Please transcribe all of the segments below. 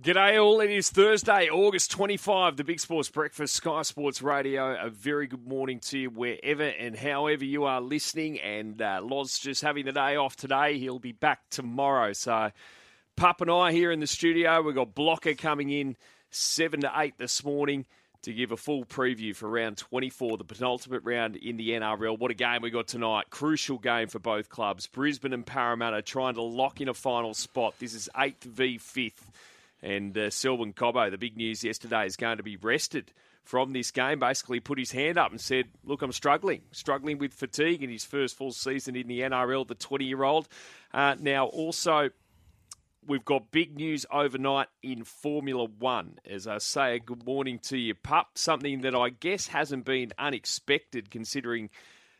G'day all, it is Thursday, August 25, the Big Sports Breakfast, Sky Sports Radio. A very good morning to you wherever and however you are listening. And uh, Loz just having the day off today. He'll be back tomorrow. So, Pup and I here in the studio, we've got Blocker coming in 7 to 8 this morning to give a full preview for round 24, the penultimate round in the NRL. What a game we got tonight. Crucial game for both clubs. Brisbane and Parramatta trying to lock in a final spot. This is 8th v 5th. And uh, Selwyn Cobbo, the big news yesterday, is going to be rested from this game. Basically, put his hand up and said, "Look, I'm struggling, struggling with fatigue in his first full season in the NRL." The 20 year old. Uh, now, also, we've got big news overnight in Formula One. As I say, good morning to you, pup. Something that I guess hasn't been unexpected considering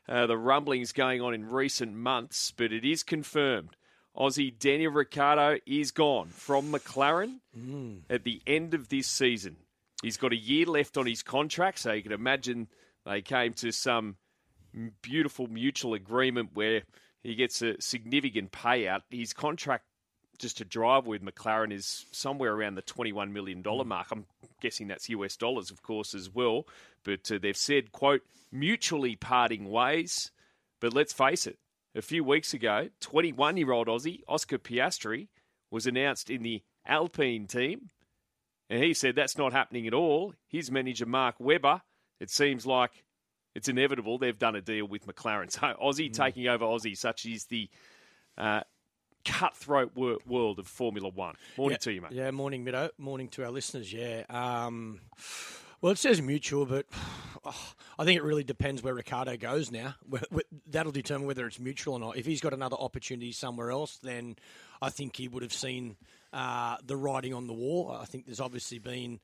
uh, the rumblings going on in recent months, but it is confirmed. Aussie Daniel Ricciardo is gone from McLaren mm. at the end of this season. He's got a year left on his contract, so you can imagine they came to some beautiful mutual agreement where he gets a significant payout. His contract just to drive with McLaren is somewhere around the $21 million mm. mark. I'm guessing that's US dollars, of course, as well. But uh, they've said, quote, mutually parting ways. But let's face it, a few weeks ago, 21 year old Aussie Oscar Piastri was announced in the Alpine team. And he said that's not happening at all. His manager, Mark Webber, it seems like it's inevitable they've done a deal with McLaren. So Aussie mm. taking over Aussie, such is the uh, cutthroat wor- world of Formula One. Morning yeah, to you, mate. Yeah, morning, Mido. Morning to our listeners. Yeah. Um, well, it says mutual, but oh, I think it really depends where Ricciardo goes now. That'll determine whether it's mutual or not. If he's got another opportunity somewhere else, then I think he would have seen uh, the writing on the wall. I think there's obviously been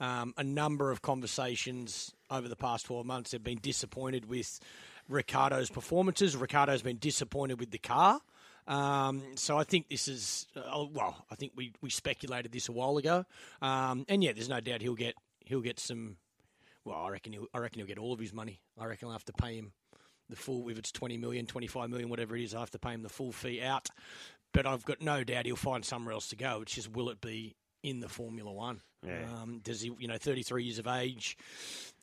um, a number of conversations over the past 12 months that have been disappointed with Ricciardo's performances. Ricciardo's been disappointed with the car. Um, so I think this is uh, well. I think we, we speculated this a while ago, um, and yeah, there's no doubt he'll get he'll get some. Well, I reckon he'll, I reckon he'll get all of his money. I reckon I'll have to pay him the full, if it's 20 million, 25 million, whatever it is, I have to pay him the full fee out. But I've got no doubt he'll find somewhere else to go. It's just, will it be in the Formula One? Yeah. Um, does he, you know, 33 years of age,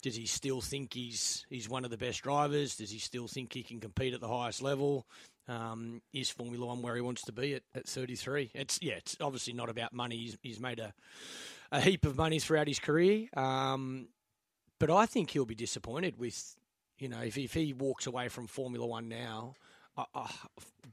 does he still think he's he's one of the best drivers? Does he still think he can compete at the highest level? Um, is Formula One where he wants to be at, at 33? It's yeah, it's obviously not about money. He's, he's made a a heap of money throughout his career. Um, but I think he'll be disappointed with, you know, if, if he walks away from Formula One now, uh, uh,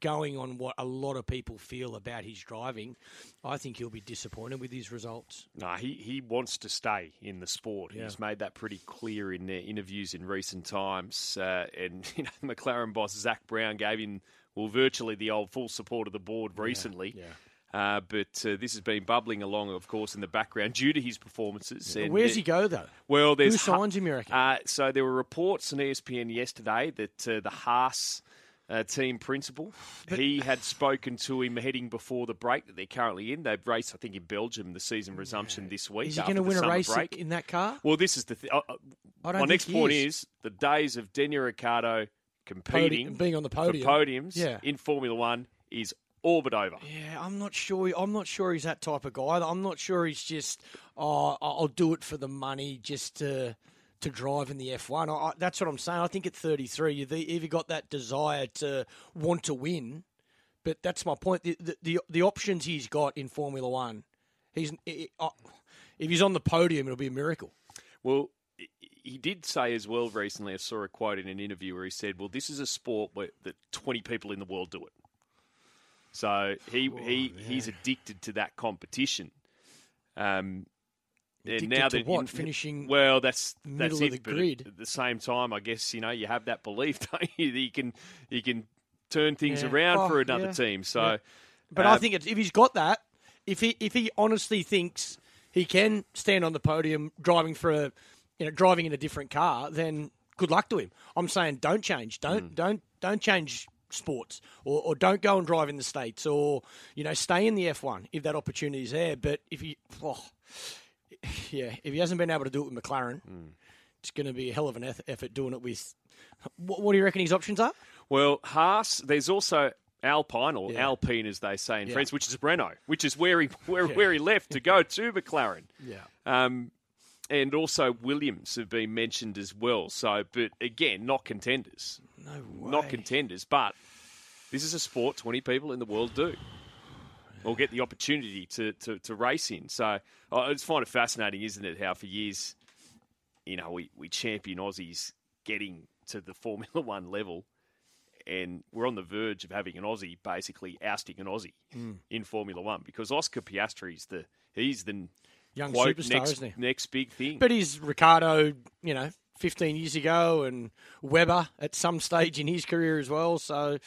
going on what a lot of people feel about his driving, I think he'll be disappointed with his results. No, he, he wants to stay in the sport. Yeah. He's made that pretty clear in their interviews in recent times. Uh, and you know, McLaren boss Zak Brown gave him well virtually the old full support of the board recently. Yeah, yeah. Uh, but uh, this has been bubbling along, of course, in the background due to his performances. Yeah. Where's he go though? Well, there's who signs him, you reckon? Uh, so there were reports on ESPN yesterday that uh, the Haas. Uh, team principal. But, he had spoken to him heading before the break that they're currently in. They've raced, I think, in Belgium, the season resumption this week. Is he going to win a race break. in that car? Well, this is the thing. Uh, my next point is. is. the days of Daniel Ricciardo competing, Podi- being on the podium, podiums yeah. in Formula One is all but over. Yeah, I'm not sure. I'm not sure he's that type of guy. I'm not sure he's just, oh, I'll do it for the money just to to drive in the F1. I, that's what I'm saying. I think at 33, you've either got that desire to want to win, but that's my point. The the, the, the options he's got in Formula One, he's uh, if he's on the podium, it'll be a miracle. Well, he did say as well recently. I saw a quote in an interview where he said, "Well, this is a sport where that 20 people in the world do it." So he, oh, he he's addicted to that competition. Um, and now that what in, finishing well, that's that's it. the grid. At the same time, I guess you know you have that belief, don't you? That you can you can turn things yeah. around oh, for another yeah. team. So, yeah. but uh, I think if he's got that, if he if he honestly thinks he can stand on the podium driving for a you know driving in a different car, then good luck to him. I'm saying don't change, don't mm. don't don't change sports or, or, don't go and drive in the States or, you know, stay in the F1 if that opportunity is there. But if he, oh, yeah, if he hasn't been able to do it with McLaren, mm. it's going to be a hell of an effort doing it with. What, what do you reckon his options are? Well, Haas, there's also Alpine or Yeah. Alpine, as they say in Yeah. France, which is Renault, which is where he where, where he left to go to McLaren. Yeah. Um, and also Williams have been mentioned as well. So, but again, not contenders, No way. not contenders. But this is a sport twenty people in the world do, or get the opportunity to to, to race in. So, I just find it fascinating, isn't it? How for years, you know, we we champion Aussies getting to the Formula One level. And we're on the verge of having an Aussie basically ousting an Aussie Hmm. in Formula One because Oscar Piastri's the he's the Young quote superstar, next isn't he? next big thing. But he's Ricciardo, you know, 15 years ago, and Webber at some stage in his career as well. So,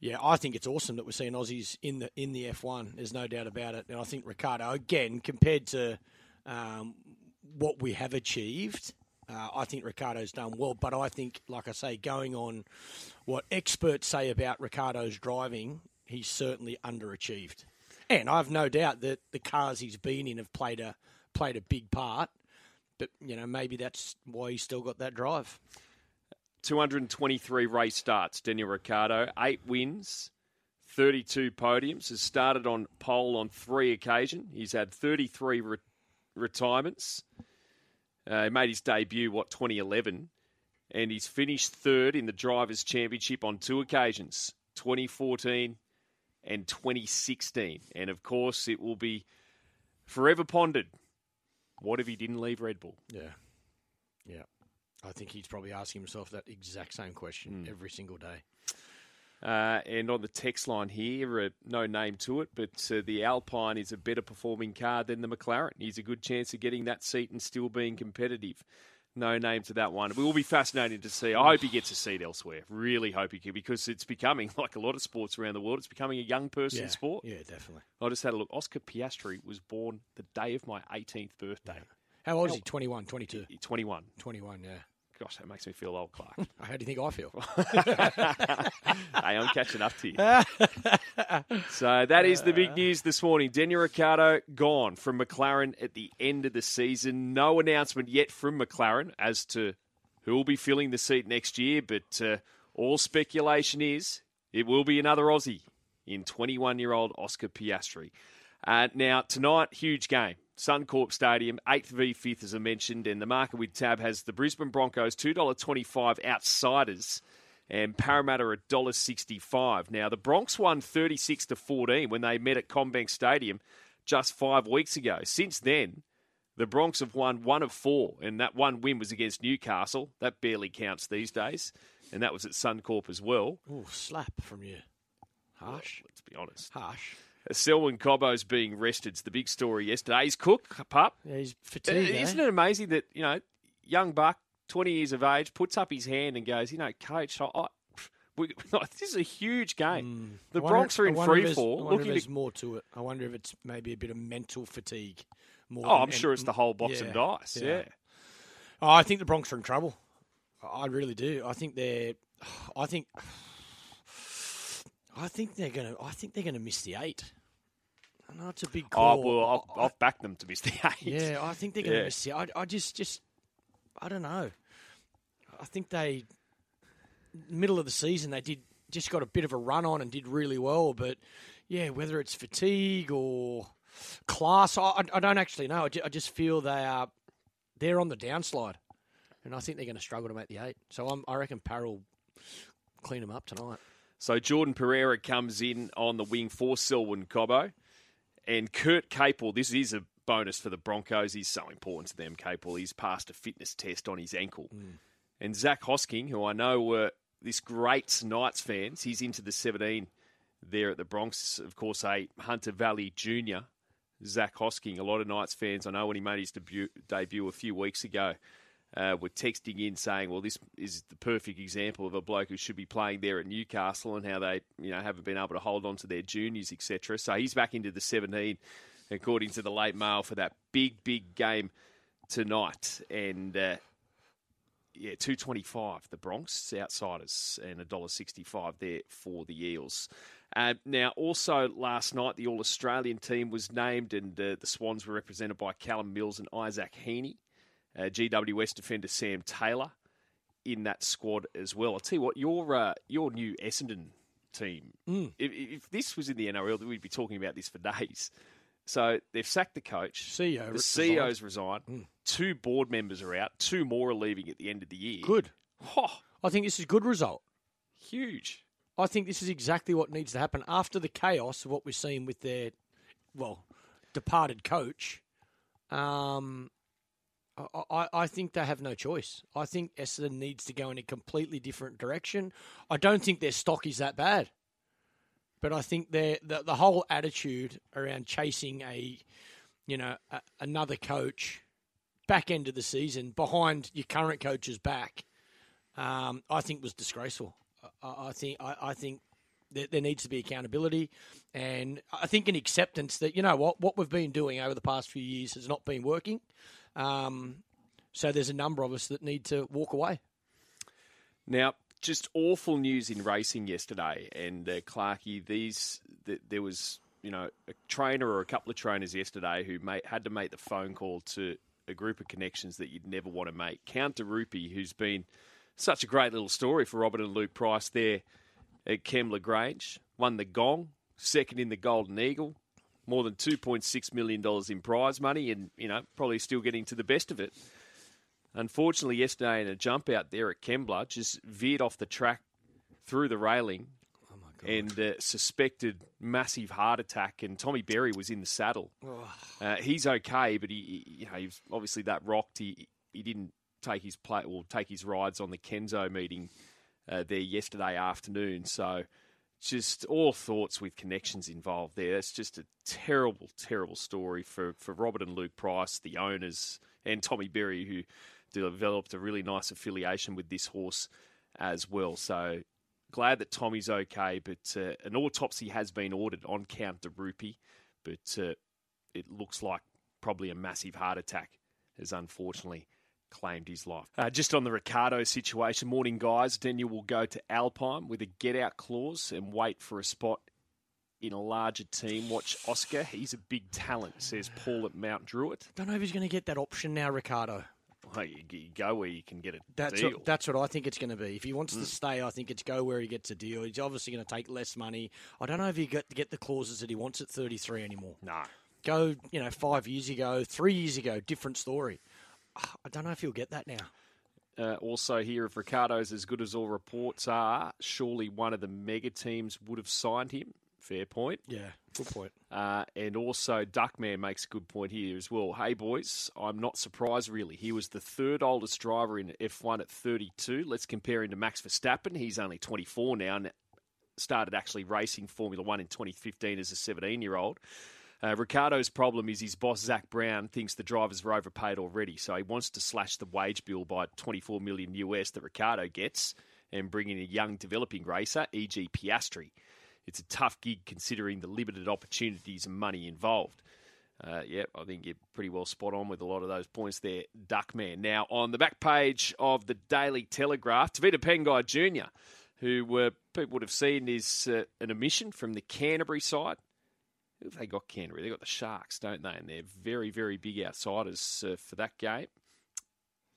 yeah, I think it's awesome that we're seeing Aussies in the in the F1. There's no doubt about it. And I think Ricciardo, again, compared to um, what we have achieved, uh, I think Ricciardo's done well. But I think, like I say, going on what experts say about Ricciardo's driving, he's certainly underachieved. And I've no doubt that the cars he's been in have played a played a big part. But you know, maybe that's why he's still got that drive. 223 race starts, Daniel Ricciardo, eight wins, 32 podiums, has started on pole on three occasions. He's had 33 re- retirements. Uh, he made his debut, what, 2011, and he's finished third in the Drivers' Championship on two occasions, 2014 and 2016. And of course, it will be forever pondered. What if he didn't leave Red Bull? Yeah, yeah. I think he's probably asking himself that exact same question every single day. Uh, and on the text line here, uh, no name to it, but uh, the Alpine is a better performing car than the McLaren. He's a good chance of getting that seat and still being competitive. No name to that one. It will be fascinating to see. I hope he gets a seat elsewhere. Really hope he can, because it's becoming, like a lot of sports around the world, it's becoming a young person Yeah, sport. yeah, definitely. I just had a look. Oscar Piastri was born the day of my 18th birthday. How old is he? 21, 22, He's 21. 21, yeah. Gosh, that makes me feel old, Clark. How do you think I feel? hey, I'm catching up to you. so that is the big news this morning. Daniel Ricciardo gone from McLaren at the end of the season. No announcement yet from McLaren as to who will be filling the seat next year, but uh, all speculation is it will be another Aussie in 21 year old Oscar Piastri. Uh, now, tonight, huge game. Suncorp Stadium, 8th v 5th, as I mentioned, and the market with tab has the Brisbane Broncos $2.25 outsiders and Parramatta $1.65. Now, the Bronx won 36 to 14 when they met at CommBank Stadium just five weeks ago. Since then, the Bronx have won one of four, and that one win was against Newcastle. That barely counts these days, and that was at Suncorp as well. Oh, slap from you. Harsh. Let's be honest. Harsh. Selwyn Cobbo's being rested. It's the big story yesterday. He's cook, pup. Yeah, he's Uh, fatigued. eh? Isn't it amazing that, you know, young buck, 20 years of age, puts up his hand and goes, you know, coach, I, I, we, this is a huge game. The Hmm. Wonder- Bronx are in free fall. I wonder if Looking there's to, more to it. I wonder if it's maybe a bit of mental fatigue. More oh, I'm sure and- it's the whole box yeah, of dice. yeah. Yeah. Oh, I think the Bronx are in trouble. I really do. I think they're. I think. I think they're gonna. I think they're gonna miss the eight. I know it's a big Oh, well, I'll, I- I've backed them to miss the eight. yeah, I think they're gonna Yeah. miss the. I, I just, just, I don't know. I think they middle of the season they did just got a bit of a run on and did really well, but yeah, whether it's fatigue or class, I, I don't actually know. I I just feel they are they're on the downslide, and I think they're going to struggle to make the eight. So I'm, I reckon Parra'll clean them up tonight. So Jordan Pereira comes in on the wing for Selwyn Cobbo. And Kurt Capewell, this is a bonus for the Broncos. He's so important to them, Capewell. He's passed a fitness test on his ankle. Mm. And Zach Hosking, who I know were this great Knights fans, he's into the 17 there at the Bronx. Of course, a Hunter Valley junior, Zach Hosking. A lot of Knights fans, I know when he made his debut, debut a few weeks ago, uh, were texting in saying, "Well, this is the perfect example of a bloke who should be playing there at Newcastle and how they, you know, haven't been able to hold on to their juniors, etc." So he's back into the 17, according to the late mail for that big, big game tonight. And uh, yeah, two twenty five the Bronx outsiders and a dollar sixty five there for the Eels. Uh, now, also last night, the All Australian team was named, and uh, the Swans were represented by Callum Mills and Isaac Heaney. Uh, GWS defender Sam Taylor in that squad as well. I'll tell you what, your uh, your new Essendon team. Mm. If, if this was in the NRL, we'd be talking about this for days. So they've sacked the coach. CEO. The resigned. CEO's resigned. Two board members are out. Two more are leaving at the end of the year. Good. Oh, I think this is a good result. huge. I think this is exactly what needs to happen after the chaos of what we're seeing with their, well, departed coach. Um, I, I, think they have no choice. I think Essendon needs to go in a completely different direction. I don't think their stock is that bad, but I think their the, the whole attitude around chasing a, you know, a, another coach back end of the season behind your current coach's back, um, I think was disgraceful. I, I think I, I think there needs to be accountability, and I think an acceptance that you know what what we've been doing over the past few years has not been working. Um, so there's a number of us that need to walk away. Now, just awful news in racing yesterday, and uh, Clarkey, these th- there was you know a trainer or a couple of trainers yesterday who made, had to make the phone call to a group of connections that you'd never want to make. Count De Rupee, who's been such a great little story for Robert and Luke Price there at Kembla Grange, won the Gong, second in the Golden Eagle, more than two point six million dollars in prize money, and you know probably still getting to the best of it. Unfortunately, yesterday in a jump out there at Kembla, just veered off the track through the railing Oh my god! and uh, suspected massive heart attack. And Tommy Berry was in the saddle. Uh, he's okay, but he, he- you know, he was obviously that rocked. He he didn't take his play or take his rides on the Kenso meeting uh, there yesterday afternoon. So just all thoughts with connections involved there. That's just a terrible, terrible story for, for Robert and Luke Price, the owners, and Tommy Berry, who developed a really nice affiliation with this horse as well. So glad that Tommy's okay, but uh, an autopsy has been ordered on Count de Rupee, but uh, it looks like probably a massive heart attack has unfortunately claimed his life. Uh, just on the Ricciardo situation, morning guys, Daniel will go to Alpine with a get out clause and wait for a spot in a larger team. Watch Oscar, he's a big talent, says Paul at Mount Druitt. Don't know if he's going to get that option now, Ricciardo. Well, you, you go where you can get a That's deal. what, that's what I think it's going to be. If he wants to stay, I think it's go where he gets a deal. He's obviously going to take less money. I don't know if he get get the clauses that he wants at 33 anymore. no. Go, you know, five years ago, three years ago, different story. I don't know if he'll get that now. Uh, also, here, if Ricciardo's as good as all reports are, surely one of the mega teams would have signed him. Fair point. Yeah, good point. Uh, and also, Duckman makes a good point here as well. Hey, boys, I'm not surprised really. He was the third oldest driver in F1 at 32. Let's compare him to Max Verstappen. He's only 24 now and started actually racing Formula One in 2015 as a 17 year old. Uh, Ricciardo's problem is his boss Zak Brown thinks the drivers are overpaid already, so he wants to slash the wage bill by 24 million US that Ricciardo gets and bring in a young developing racer, e.g. Piastri. It's a tough gig considering the limited opportunities and money involved. Uh, yeah, I think you're pretty well spot on with a lot of those points there, Duckman. Now, on the back page of the Daily Telegraph, Tevita Pangai Jr., who uh, people would have seen is uh, an omission from the Canterbury side. They got Canterbury? They've got the Sharks, don't they? And they're very, very big outsiders uh, for that game.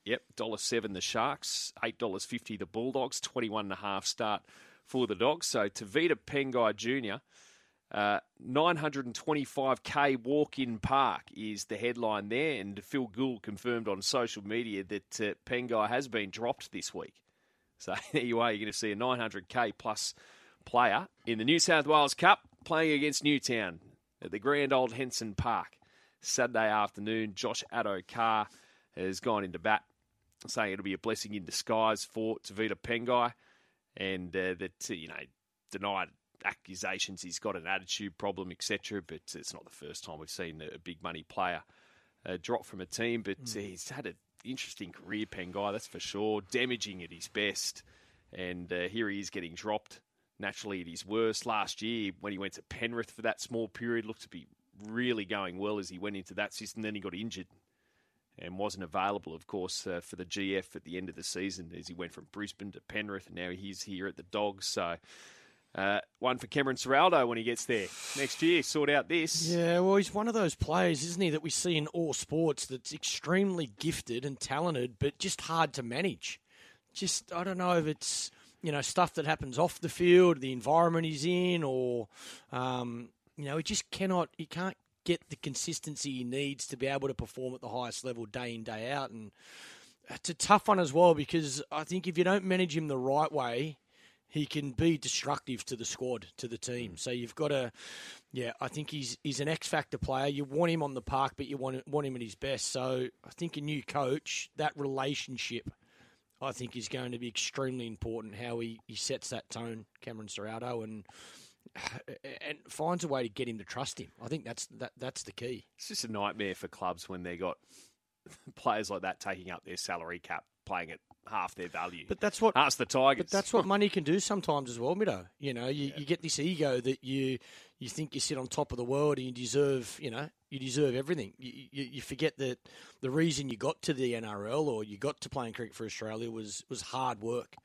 Yep, dollar seven the Sharks, eight dollars fifty the Bulldogs, twenty one and a half start for the Dogs. So Tevita Pangai Jr. Uh, 925k walk-in park is the headline there, and Phil Gould confirmed on social media that uh, Pangai has been dropped this week. So there you are. You're going to see a 900k plus player in the New South Wales Cup playing against Newtown at the Grand Old Henson Park Saturday afternoon. Josh Addo Carr has gone into bat, saying it'll be a blessing in disguise for Tevita Pangai, and uh, that uh, you know denied accusations he's got an attitude problem, etc. But it's not the first time we've seen a big money player uh, drop from a team. But uh, he's had an interesting career, Pangai, that's for sure. Damaging at his best, and uh, here he is getting dropped. Naturally, at his worst last year when he went to Penrith for that small period, looked to be really going well as he went into that system. Then he got injured and wasn't available, of course, uh, for the GF at the end of the season as he went from Brisbane to Penrith, and now he's here at the Dogs. So uh, one for Cameron Ciraldo when he gets there next year. Sort out this. Yeah, well, he's one of those players, isn't he, that we see in all sports that's extremely gifted and talented, but just hard to manage. Just, I don't know if it's, you know, stuff that happens off the field, the environment he's in, or um, you know, he just cannot, he can't get the consistency he needs to be able to perform at the highest level day in day out, and it's a tough one as well because I think if you don't manage him the right way, he can be destructive to the squad, to the team. So you've got to, yeah, I think he's he's an X factor player. You want him on the park, but you want want him at his best. So I think a new coach, that relationship, I think is going to be extremely important. How he, he sets that tone, Cameron Ciraldo, and and finds a way to get him to trust him. I think that's that that's the key. It's just a nightmare for clubs when they got players like that taking up their salary cap, playing at half their value. But that's what Ask the Tigers. But that's what money can do sometimes as well, Mido. You know, you, you get this ego that you you think you sit on top of the world and you deserve, you know, you deserve everything. You, you, you forget that the reason you got to the NRL or you got to playing cricket for Australia was was hard work.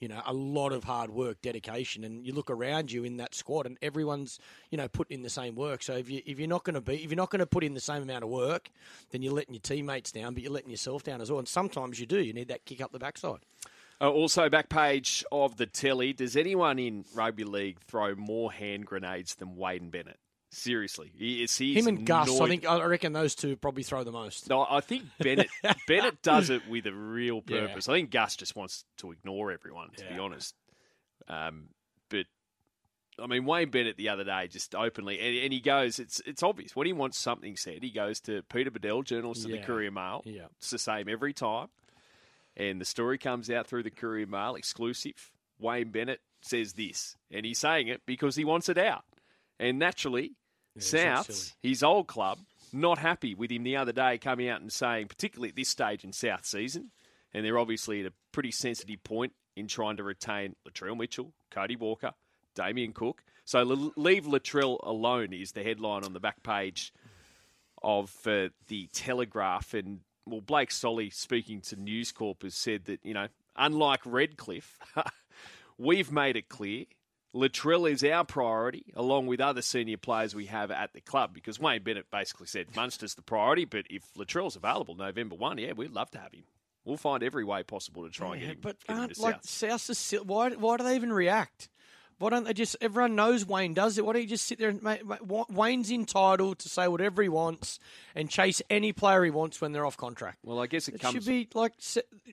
You know, a lot of hard work, dedication, and you look around you in that squad, and everyone's you know put in the same work. So if you if you're not going to be if you're not going to put in the same amount of work, then you're letting your teammates down, but you're letting yourself down as well. And sometimes you do. You need that kick up the backside. Uh, also, back page of the telly. Does anyone in rugby league throw more hand grenades than Wayne Bennett? Seriously, he, is he's Him and Gus, I think I reckon those two probably throw the most. No, I think Bennett Bennett does it with a real Yeah. purpose. I think Gus just wants to ignore everyone, to be honest. Um, but I mean, Wayne Bennett the other day just openly, and, and he goes, it's it's obvious when he wants something said, he goes to Peter Badel, journalist of the Courier Mail. Yeah. It's the same every time, and the story comes out through the Courier Mail, exclusive. Wayne Bennett says this, and he's saying it because he wants it out, and naturally. Souths, his old club, not happy with him the other day coming out and saying, particularly at this stage in South season, and they're obviously at a pretty sensitive point in trying to retain Latrell Mitchell, Cody Walker, Damien Cook. So l- leave Latrell alone is the headline on the back page of uh, the Telegraph. And well, Blake Solly, speaking to News Corp, has said that you know, unlike Redcliffe, we've made it clear Latrell is our priority, along with other senior players we have at the club. Because Wayne Bennett basically said Munster's the priority, but if Latrell's available November one, yeah, we'd love to have him. We'll find every way possible to try and get Yeah, him. but get him to like South. South why why do they even react? Why don't they just? Everyone knows Wayne does it. Why don't you just sit there and Wayne's entitled to say whatever he wants and chase any player he wants when they're off contract. Well, I guess it, It comes. should be like,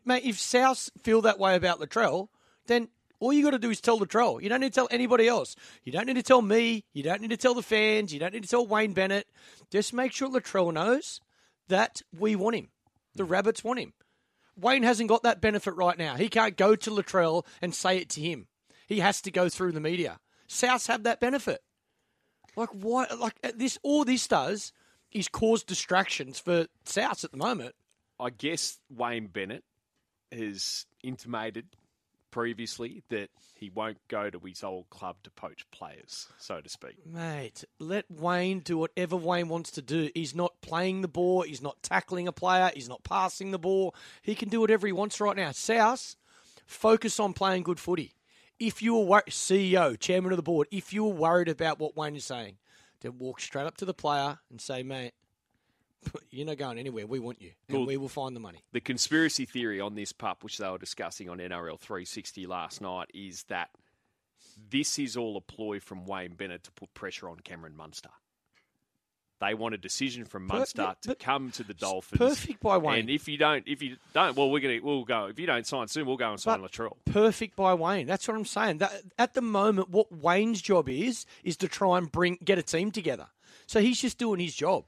mate. If South feel that way about Latrell, then all you got to do is tell Latrell. You don't need to tell anybody else. You don't need to tell me. You don't need to tell the fans. You don't need to tell Wayne Bennett. Just make sure Latrell knows that we want him. The Rabbits want him. Wayne hasn't got that benefit right now. He can't go to Latrell and say it to him. He has to go through the media. Souths have that benefit. Like why? Like uh, this, all this does is cause distractions for Souths at the moment. I guess Wayne Bennett has intimated previously that he won't go to his old club to poach players, so to speak. Mate, let Wayne do whatever Wayne wants to do. He's not playing the ball. He's not tackling a player. He's not passing the ball. He can do whatever he wants right now. South, focus on playing good footy. If you were wor- CEO, chairman of the board, if you were worried about what Wayne is saying, then walk straight up to the player and say, mate, you're not going anywhere. We want you. And Cool. we will find the money. The conspiracy theory on this pup, which they were discussing on NRL 360 last night, is that this is all a ploy from Wayne Bennett to put pressure on Cameron Munster. They want a decision from Munster yeah, to but come to the Dolphins. Perfect by Wayne. And if you don't, if you don't, well, we're gonna we'll go. If you don't sign soon, we'll go and sign But- Latrell. perfect by Wayne. That's what I'm saying. That, at the moment, what Wayne's job is is to try and bring get a team together. So he's just doing his job.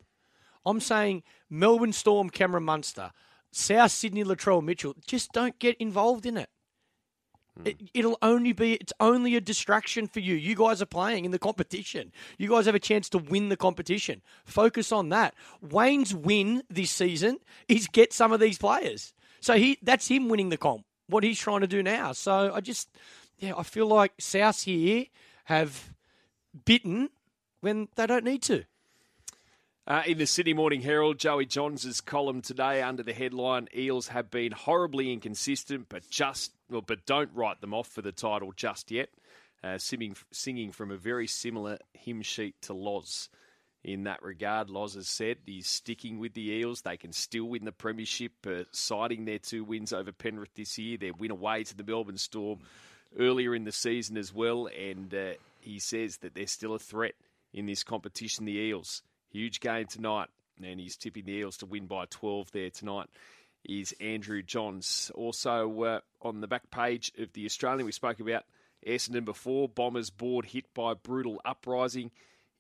I'm saying Melbourne Storm, Cameron Munster, South Sydney, Latrell Mitchell. Just don't get involved in it. Hmm. It, it'll only be it's only a distraction for you. You guys are playing in the competition. You guys have a chance to win the competition. Focus on that. Wayne's win this season is get some of these players. So he that's him winning the comp. What he's trying to do now. So I just yeah, I feel like South here have bitten when they don't need to. Uh, in the Sydney Morning Herald, Joey Johns' column today under the headline "Eels have been horribly inconsistent, but just well, but don't write them off for the title just yet." Uh, singing, singing from a very similar hymn sheet to Loz. In that regard, Loz has said he's sticking with the Eels. They can still win the premiership, uh, citing their two wins over Penrith this year, their win away to the Melbourne Storm earlier in the season as well, and uh, he says that they're still a threat in this competition. The Eels, huge game tonight, and he's tipping the Eels to win by 12 there tonight. Is Andrew Johns also uh, on the back page of the Australian? We spoke about Essendon before. Bombers board hit by brutal uprising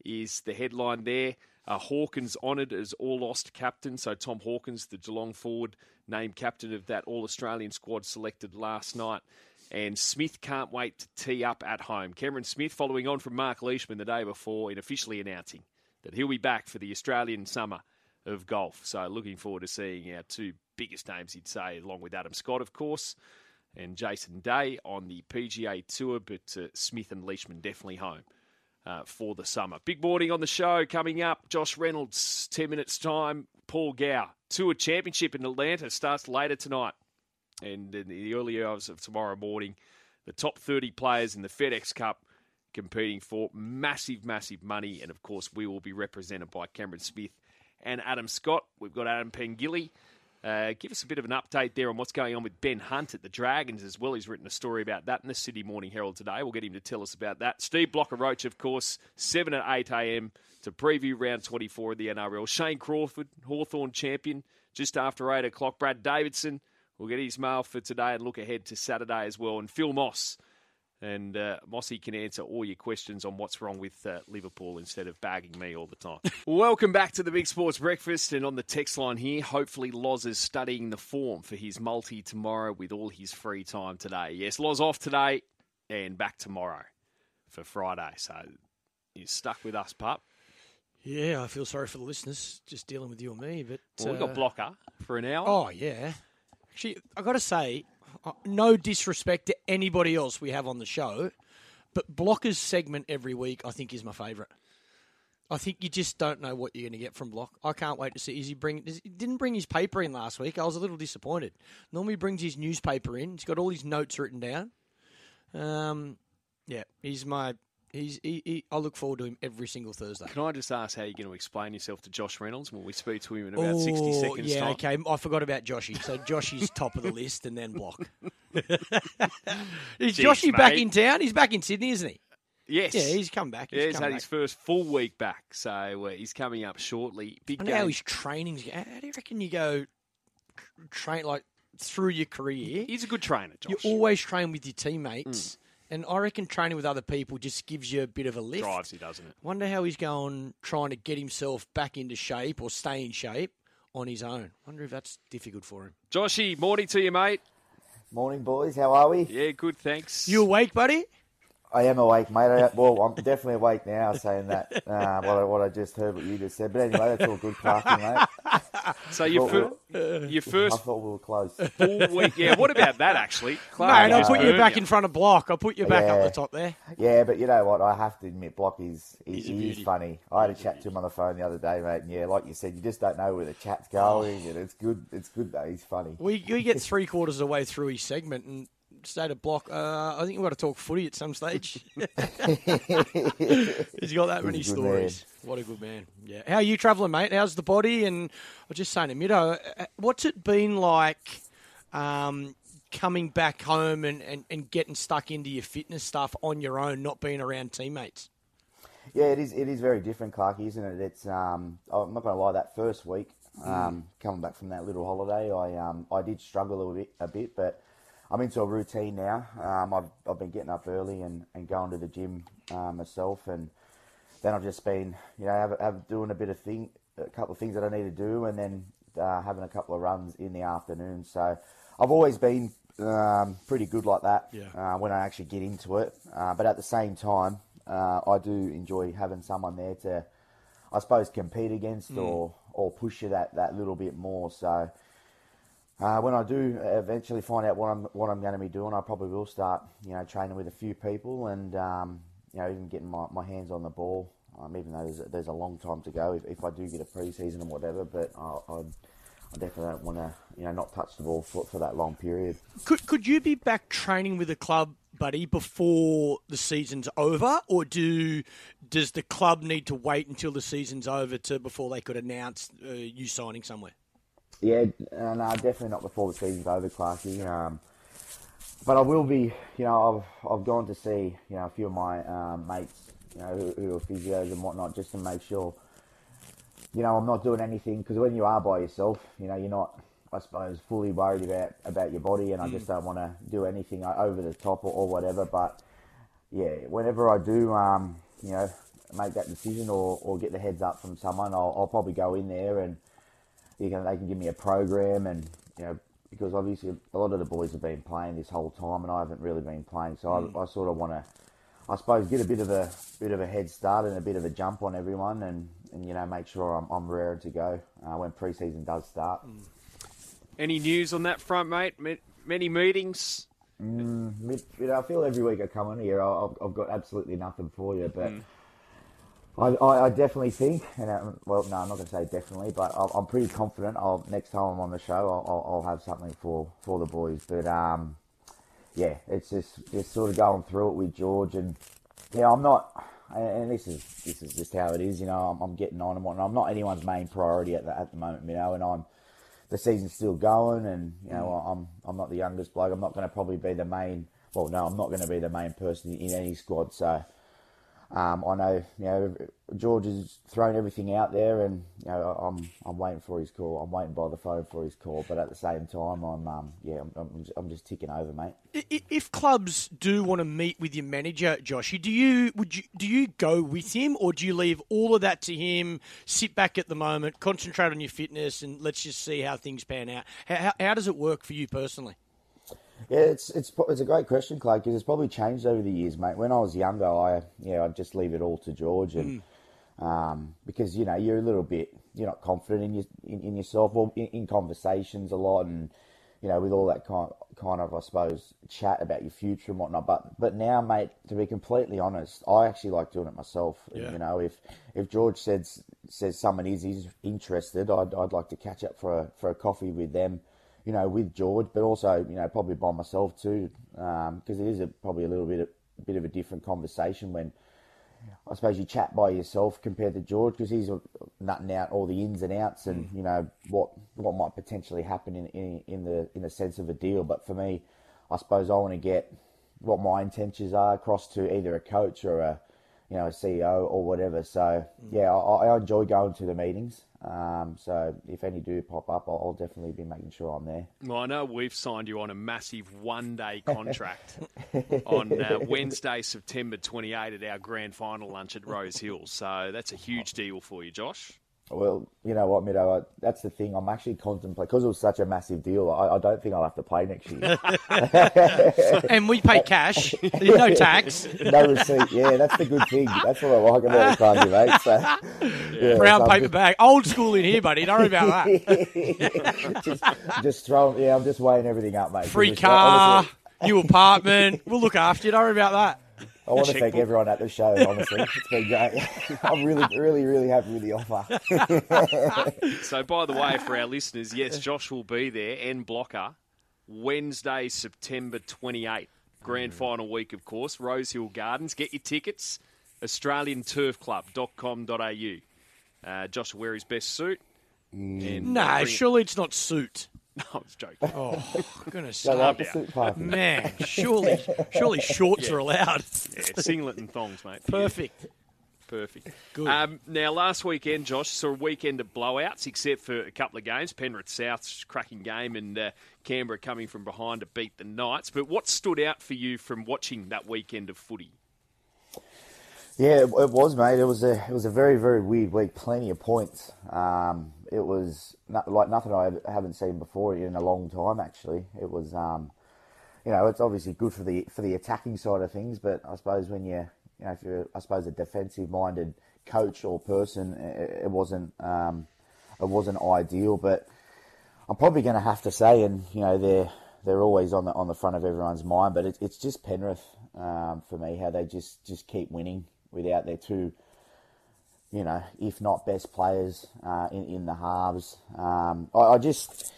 is the headline there. Uh, Hawkins honoured as All-Aus captain. So Tom Hawkins, the Geelong forward, named captain of that All Australian squad selected last night. And Smith can't wait to tee up at home. Cameron Smith, following on from Mark Leishman the day before, in officially announcing that he'll be back for the Australian summer of golf. So looking forward to seeing our two biggest names, he'd say, along with Adam Scott, of course, and Jason Day on the PGA Tour. But uh, Smith and Leishman definitely home uh, for the summer. Big morning on the show coming up. Josh Reynolds, 10 minutes' time. Paul Gow. Tour Championship in Atlanta starts later tonight. And in the early hours of tomorrow morning, the top 30 players in the FedEx Cup competing for massive, massive money. And of course, we will be represented by Cameron Smith and Adam Scott. We've got Adam Pengilly uh, give us a bit of an update there on what's going on with Ben Hunt at the Dragons as well. He's written a story about that in the Sydney Morning Herald today. We'll get him to tell us about that. Steve Blocker Roach, of course, 7 at 8 a.m. to preview round 24 of the NRL. Shane Crawford, Hawthorn champion, just after 8 o'clock. Brad Davidson we'll get his mail for today and look ahead to Saturday as well. And Phil Moss and uh, Mossy can answer all your questions on what's wrong with uh, Liverpool instead of bagging me all the time. Welcome back to the Big Sports Breakfast. And on the text line here, hopefully Loz is studying the form for his multi tomorrow with all his free time today. Yes, Loz off today and back tomorrow for Friday. So you're stuck with us, pup. Yeah, I feel sorry for the listeners just dealing with you and me. But well, we've got uh, Blocker for an hour. Oh, yeah. Actually, i got to say, uh, no disrespect to anybody else we have on the show, but Blocker's segment every week I think is my favourite. I think you just don't know what you're going to get from Block. I can't wait to see. Is he bring? He didn't bring his paper in last week. I was a little disappointed. Normally brings his newspaper in. He's got all his notes written down. Um, yeah, he's my He's, he, he, I look forward to him every single Thursday. Can I just ask how you're going to explain yourself to Josh Reynolds when we speak to him in about 60 seconds? Yeah, time? okay. I forgot about Joshy. So Joshy's top of the list and then block. Is Jeez, Joshy mate. back in town? He's back in Sydney, isn't he? Yes. Yeah, he's come back. He's, yeah, he's had back. his first full week back, so uh, he's coming up shortly. Big I how his training's How do you reckon you go train like through your career? He's a good trainer, Josh. You always train with your teammates. Mm and I reckon training with other people just gives you a bit of a lift. Drives you, doesn't it? Wonder how he's going, trying to get himself back into shape or stay in shape on his own. Wonder if that's difficult for him. Joshy, morning to you, mate. Morning, boys. How are we? Yeah, good, thanks. You awake, buddy? I am awake, mate. I, well, I'm definitely awake now, saying that uh, what, I, what I just heard, what you just said. But anyway, that's all good, Clarky, mate. So your, fir- your first I thought we were close. full week. Yeah, what about that actually? Clark, Mate, I'll put you back in front of Block. I'll put you back yeah. up the top there. Yeah, but you know what? I have to admit, Block is he, he is funny. I had a chat to him on the phone the other day, mate. And yeah, like you said, you just don't know where the chat's going, and it's good. It's good though. He's funny. We we get three quarters of the way through his segment, and state of block. Uh, I think we've got to talk footy at some stage. He's got that many stories. Man. What a good man. Yeah. How are you travelling, mate? How's the body? And I was just saying to Mido, uh, what's it been like um, coming back home and, and, and getting stuck into your fitness stuff on your own, not being around teammates? Yeah, it is. It is very different, Clarky, isn't it? It's. Um, I'm not going to lie. That first week, mm. um, coming back from that little holiday, I um, I did struggle a bit, a bit, but I'm into a routine now. Um, I've, I've been getting up early and, and going to the gym uh, myself, and then I've just been, you know, have, have doing a bit of thing, a couple of things that I need to do, and then uh, having a couple of runs in the afternoon. So I've always been um, pretty good like that yeah. uh, when I actually get into it. Uh, but at the same time, uh, I do enjoy having someone there to, I suppose, compete against mm. or or push you that, that little bit more. So uh, when I do eventually find out what I'm what I'm going to be doing, I probably will start, you know, training with a few people and um, you know even getting my, my hands on the ball. Um, even though there's, there's a long time to go, if, if I do get a preseason and whatever, but I, I, I definitely don't want to, you know, not touch the ball for, for that long period. Could could you be back training with the club, buddy, before the season's over, or do does the club need to wait until the season's over to before they could announce uh, you signing somewhere? Yeah, uh, no, definitely not before the season's over, Clarky. Um, but I will be, you know, I've I've gone to see, you know, a few of my um, mates, you know, who, who are physios and whatnot, just to make sure, you know, I'm not doing anything because when you are by yourself, you know, you're not, I suppose, fully worried about about your body, and I just don't want to do anything over the top or, or whatever. But yeah, whenever I do, um, you know, make that decision or, or get the heads up from someone, I'll, I'll probably go in there and you can they can give me a program and you know because obviously a lot of the boys have been playing this whole time and I haven't really been playing, so I, I sort of want to, I suppose, get a bit of a bit of a head start and a bit of a jump on everyone and, and you know make sure I'm, I'm raring to go uh, when preseason does start. Any news on that front, mate? Many meetings? Mm, you know, I feel every week I come on here, I've, I've got absolutely nothing for you, but. I, I, I, definitely think, and um, well, no, I'm not going to say definitely, but I'm, I'm pretty confident. I'll next time I'm on the show, I'll, I'll, I'll have something for, for the boys. But um, yeah, it's just just sort of going through it with George, and yeah, I'm not, and this is this is just how it is, you know. I'm, I'm getting on and whatnot. I'm not anyone's main priority at the at the moment, you know, and I'm the season's still going, and you know, mm. I'm I'm not the youngest bloke. I'm not going to probably be the main. Well, no, I'm not going to be the main person in any squad, so. Um, I know, you know, George has thrown everything out there, and you know, I'm I'm waiting for his call. I'm waiting by the phone for his call, but at the same time, I'm um, yeah, I'm, I'm, just ticking over, mate. If clubs do want to meet with your manager, Joshy, do you would you do you go with him, or do you leave all of that to him? Sit back at the moment, concentrate on your fitness, and let's just see how things pan out. How, how does it work for you personally? Yeah, it's it's it's a great question, Clay, because it's probably changed over the years, mate. When I was younger, I yeah, I'd just leave it all to George, and mm. um, because you know you're a little bit you're not confident in your in, in yourself, or in, in, conversations a lot, and you know with all that kind kind of I suppose chat about your future and whatnot. But but now, mate, to be completely honest, I actually like doing it myself. Yeah. You know, if if George says says someone is is interested, I'd I'd like to catch up for a for a coffee with them you know, with George, but also, you know, probably by myself too, because um, it is a, probably a little bit, a bit of a different conversation when I suppose you chat by yourself compared to George because he's nutting out all the ins and outs and mm. you know what what might potentially happen in, in in the in the sense of a deal. But for me, I suppose I want to get what my intentions are across to either a coach or a you know a CEO or whatever. So mm. yeah, I, I enjoy going to the meetings. Um, so if any do pop up, I'll, I'll, definitely be making sure I'm there. Well, I know we've signed you on a massive one-day contract on uh, Wednesday, September 28 at our grand final lunch at Rose Hills. So that's a huge deal for you, Josh. Well, you know what, Mido, I, that's the thing. I'm actually contemplating because it was such a massive deal. I, I, don't think I'll have to play next year. and we pay cash, no tax, no receipt. Yeah, that's the good thing. That's what I like about the Carnegie, mate. So, yeah, Brown so paper just... bag, old school in here, buddy. Don't worry about that. just, just throw. Yeah, I'm just weighing everything up, mate. Free car, honestly... new apartment. We'll look after you. Don't worry about that. I want to thank book. everyone at the show. Honestly, it's been great. I'm really, really, really happy with the offer. so, by the way, for our listeners, yes, Josh will be there and blocker Wednesday, September 28th, grand mm. final week, of course. Rosehill Gardens. Get your tickets. AustralianTurfClub.com.au. Uh, Josh will wear his best suit. Mm. No, nah, surely it's not suit. No, I was joking. Oh, goodness. Man, surely, surely shorts yeah. are allowed. yeah, singlet and thongs, mate. Perfect. Perfect. Good. Um, now, last weekend, Josh, saw a weekend of blowouts, except for a couple of games. Penrith South's cracking game and uh, Canberra coming from behind to beat the Knights. But what stood out for you from watching that weekend of footy? Yeah, it, was, mate. It was a it was a very very weird week. Plenty of points. Um, it was not, like nothing I haven't seen before in a long time. Actually, it was. Um, you know, it's obviously good for the for the attacking side of things, but I suppose when you you know if you're I suppose a defensive minded coach or person, it, it wasn't um, it wasn't ideal. But I'm probably going to have to say, and you know they're they're always on the on the front of everyone's mind, but it, it's just Penrith um, for me how they just just keep winning without their two, you know, if not best players uh, in in the halves. Um, I, I, just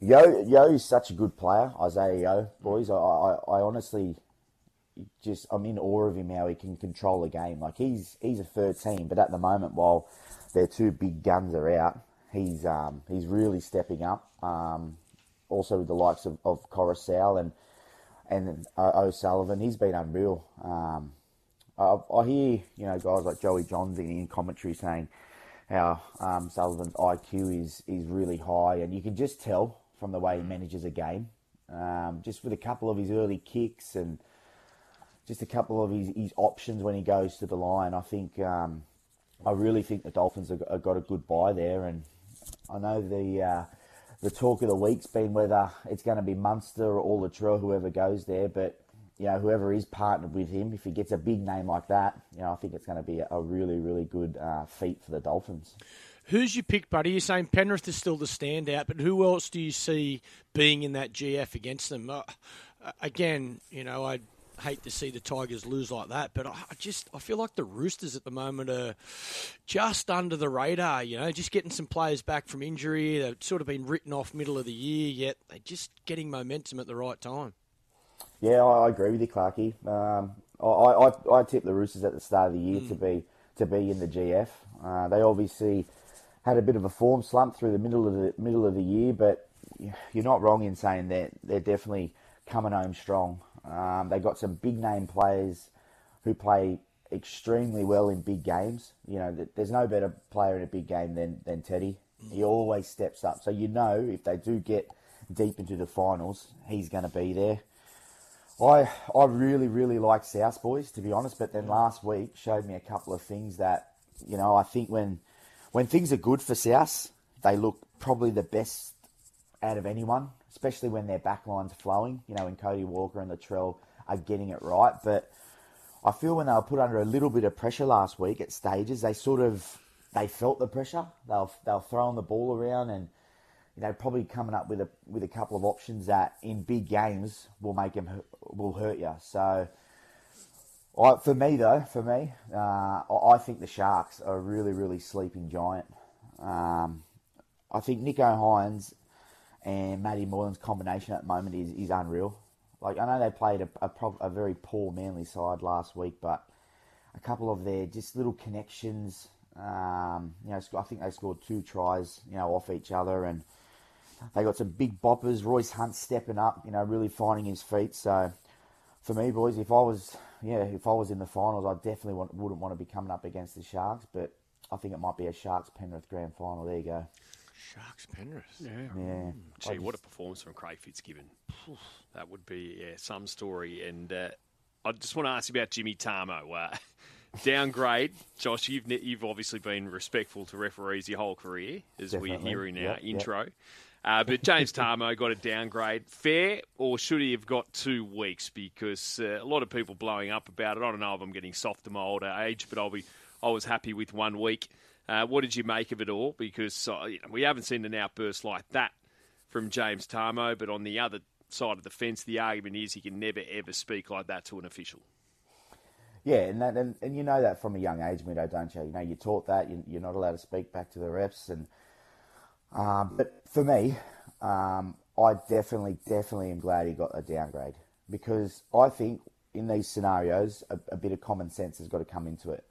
Yo Yeo is such a good player, Isaah Yeo, boys. I, I, I honestly just I'm in awe of him how he can control a game. Like he's he's a 13, but at the moment while their two big guns are out, he's um, he's really stepping up. Um, also with the likes of, of Koroisau and and O'Sullivan, he's been unreal. Um, I, I hear you know guys like Joey Johns in commentary saying how um, Sullivan's IQ is is really high, and you can just tell from the way he manages a game. Um, just with a couple of his early kicks and just a couple of his, his options when he goes to the line, I think um, I really think the Dolphins have, have got a good buy there, and I know the uh, the talk of the week's been whether it's going to be Munster or Latrell, whoever goes there. But you know, whoever is partnered with him, if he gets a big name like that, you know, I think it's going to be a really, really good uh, feat for the Dolphins. Who's your pick, buddy? You're saying Penrith is still the standout, but who else do you see being in that GF against them? Uh, again, you know, I hate to see the Tigers lose like that, but I just I feel like the Roosters at the moment are just under the radar. You know, just getting some players back from injury. They've sort of been written off middle of the year, yet they're just getting momentum at the right time. Yeah, I, agree with you, Clarky. Um, I, I, I tipped the Roosters at the start of the year mm. to be to be in the GF. Uh, they obviously had a bit of a form slump through the middle of the middle of the year, but you're not wrong in saying that they're definitely coming home strong. Um, they got some big name players who play extremely well in big games. You know, there's no better player in a big game than, than Teddy. He always steps up. So you know if they do get deep into the finals, he's going to be there. I I really really like South boys to be honest, but then last week showed me a couple of things that you know I think when when things are good for South, they look probably the best out of anyone especially when their backline's flowing. You know, when Cody Walker and Latrell are getting it right. But I feel when they were put under a little bit of pressure last week at stages, they sort of they felt the pressure. They were, they were throwing the ball around and you know probably coming up with a with a couple of options that in big games will make them will hurt you. So. I, for me, though, for me, uh, I think the Sharks are a really, really sleeping giant. Um, I think Nicho Hynes and Matty Moylan's combination at the moment is, is unreal. Like I know they played a, a, a, very poor Manly side last week, but a couple of their just little connections. Um, you know, I think they scored two tries, you know, off each other, and they got some big boppers. Royce Hunt stepping up, you know, really finding his feet. So for me, boys, if I was, yeah, if I was in the finals, I definitely want, wouldn't want to be coming up against the Sharks, but I think it might be a Sharks Penrith grand final. There you go. Sharks Penrith. Yeah. Yeah. Gee, what a performance from Craig Fitzgibbon. That would be yeah, some story. And uh, I just want to ask you about Jimmy Tamou. Uh, downgrade, Josh. You've you've obviously been respectful to referees your whole career, as Definitely. we're hearing in our yep, intro. Yep. Uh, but James Tamou got a downgrade. Fair, or should he have got two weeks? Because uh, a lot of people blowing up about it. I don't know if I'm getting soft to my older age, but I'll be. I was happy with one week. Uh, what did you make of it all? Because uh, you know, we haven't seen an outburst like that from James Tamou, but on the other side of the fence, the argument is he can never ever speak like that to an official. Yeah, and that, and, and you know that from a young age, Mido, don't you? You know, you're taught that you're not allowed to speak back to the refs, and um, but for me, um, I definitely, definitely am glad he got a downgrade because I think in these scenarios, a, a bit of common sense has got to come into it.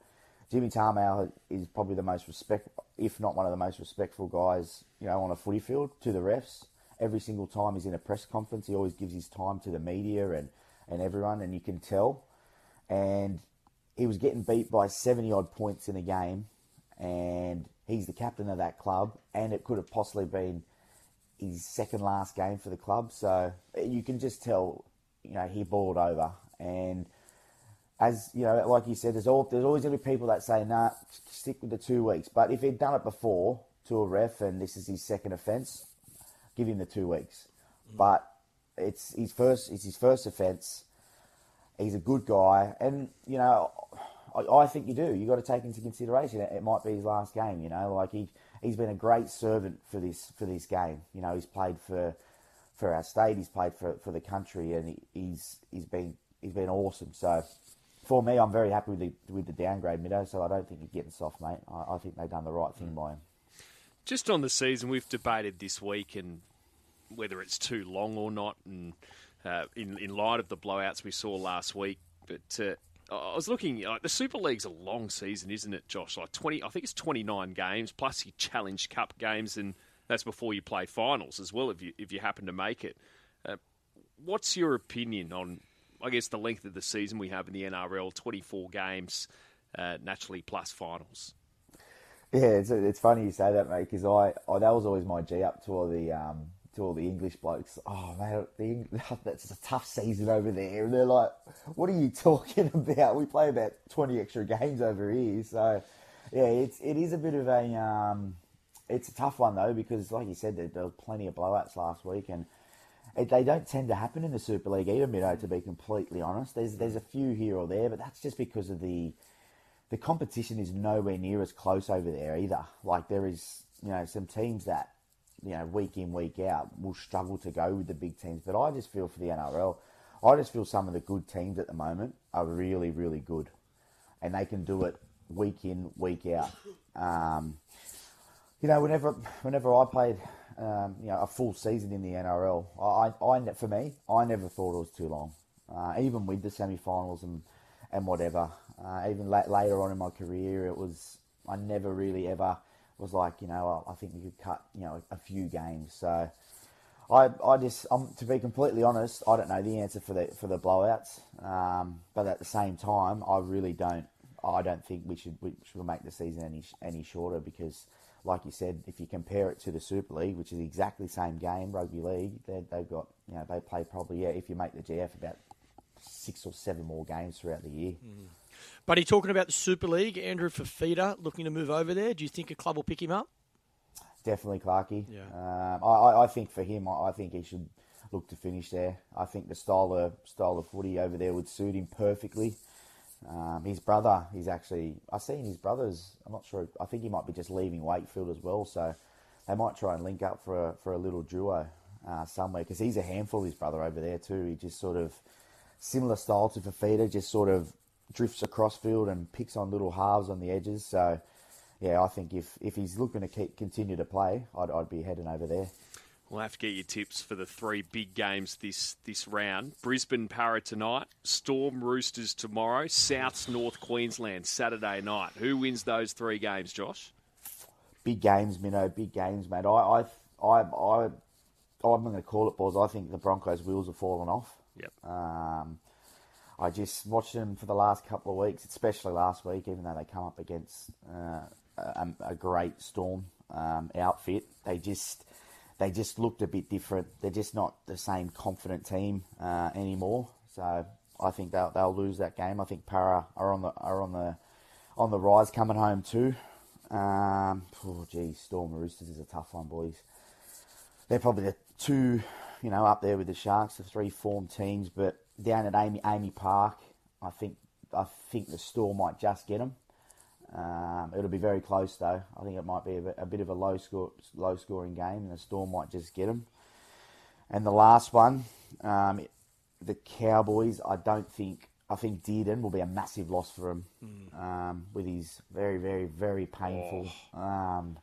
Jimmy Tamou is probably the most respect, if not one of the most respectful guys, you know, on a footy field to the refs. Every single time he's in a press conference, he always gives his time to the media and, and everyone, and you can tell. And he was getting beat by 70 odd points in a game, and he's the captain of that club, and it could have possibly been his second last game for the club. So you can just tell, you know, he balled over. And as you know, like you said, there's all there's always going to be people that say, "Nah, stick with the two weeks." But if he'd done it before to a ref and this is his second offence, give him the two weeks. Mm. But it's his first. It's his first offence. He's a good guy, and you know, I, I think you do. You've got to take into consideration it, it might be his last game. You know, like he he's been a great servant for this for this game. You know, he's played for for our state. He's played for for the country, and he, he's he's been he's been awesome. So for me, I'm very happy with the with the downgrade, Mido. So I don't think he's getting soft, mate. I, I think they've done the right thing mm. by him. Just on the season, we've debated this week and whether it's too long or not, and uh, in in light of the blowouts we saw last week. But uh, I was looking. Like, the Super League's a long season, isn't it, Josh? Like twenty, I think it's twenty nine games plus your Challenge Cup games, and that's before you play finals as well. If you if you happen to make it, uh, what's your opinion on, I guess, the length of the season we have in the NRL? Twenty-four games, uh, naturally plus finals. Yeah, it's, it's funny you say that, mate, because I, I that was always my G up to all the um, to all the English blokes. Oh man, the, that's a tough season over there, and they're like, "What are you talking about? We play about twenty extra games over here." So, yeah, it's it is a bit of a um, it's a tough one though because, like you said, there, there were plenty of blowouts last week, and it, they don't tend to happen in the Super League either. Middo, to be completely honest, there's there's a few here or there, but that's just because of the the competition is nowhere near as close over there either. Like there is, you know, some teams that, you know, week in, week out will struggle to go with the big teams. But I just feel for the NRL, I just feel some of the good teams at the moment are really, really good. And they can do it week in, week out. Um, you know, whenever whenever I played, um, you know, a full season in the NRL, I, I for me, I never thought it was too long. Uh, even with the semi-finals and and whatever. Uh, even la- later on in my career, it was I never really ever was like you know I, think we could cut you know a, few games. So I I just um, to be completely honest, I don't know the answer for the for the blowouts. Um, but at the same time, I really don't. I don't think we should we should make the season any any shorter because, like you said, if you compare it to the Super League, which is exactly the same game, rugby league, they've got you know they play probably yeah if you make the GF about six or seven more games throughout the year. Mm. Buddy, talking about the Super League, Andrew Fifita looking to move over there. Do you think a club will pick him up? Definitely Clarkey. Yeah. Um, I, I think for him, I think he should look to finish there. I think the style of style of footy over there would suit him perfectly. Um, his brother, he's actually I've seen his brothers. I'm not sure. I think he might be just leaving Wakefield as well, so they might try and link up for a, for a little duo uh, somewhere because he's a handful. His brother over there too. He just sort of similar style to Fifita, just sort of drifts across field and picks on little halves on the edges. So, yeah, I think if, if he's looking to keep, continue to play, I'd, I'd be heading over there. We'll have to get your tips for the three big games this this round. Brisbane Parra tonight, Storm Roosters tomorrow, Souths North Queensland Saturday night. Who wins those three games, Josh? Big games, Minnow. Big games, mate. I, I, I, I, I'm going to call it, boys. I think the Broncos' wheels have fallen off. Yep. Um, I just watched them for the last couple of weeks, especially last week, even though they come up against uh, a, a, great Storm um, outfit. They just they just looked a bit different. They're just not the same confident team uh, anymore. So I think they'll, they'll lose that game. I think Parra are on the are on the on the rise coming home too. Um, oh, geez, Storm Roosters is a tough one, boys. They're probably the two you know, up there with the Sharks, the three form teams. But down at Amy AAMI Park, I think I think the Storm might just get them. Um, it'll be very close though. I think it might be a bit, a bit of a low score, low scoring game, and the Storm might just get them. And the last one, um, the Cowboys. I don't think. I think Dearden will be a massive loss for him mm. um, with his very, very, very painful oh. Um,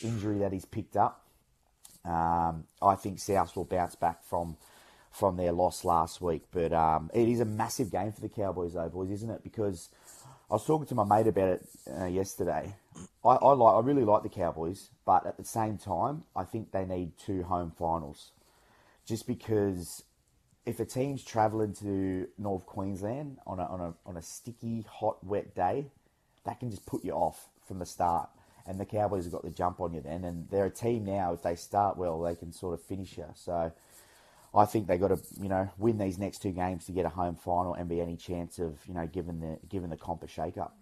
injury that he's picked up. Um, I think South will bounce back from from their loss last week, but um, it is a massive game for the Cowboys, though, boys, isn't it? Because I was talking to my mate about it uh, yesterday. I, I like, I really like the Cowboys, but at the same time, I think they need two home finals, just because if a team's travelling to North Queensland on a, on a on a sticky, hot, wet day, that can just put you off from the start and the Cowboys have got the jump on you then. And they're a team now. If they start well, they can sort of finish you. So I think they got to you know win these next two games to get a home final and be any chance of you know giving the giving the comp a shake up.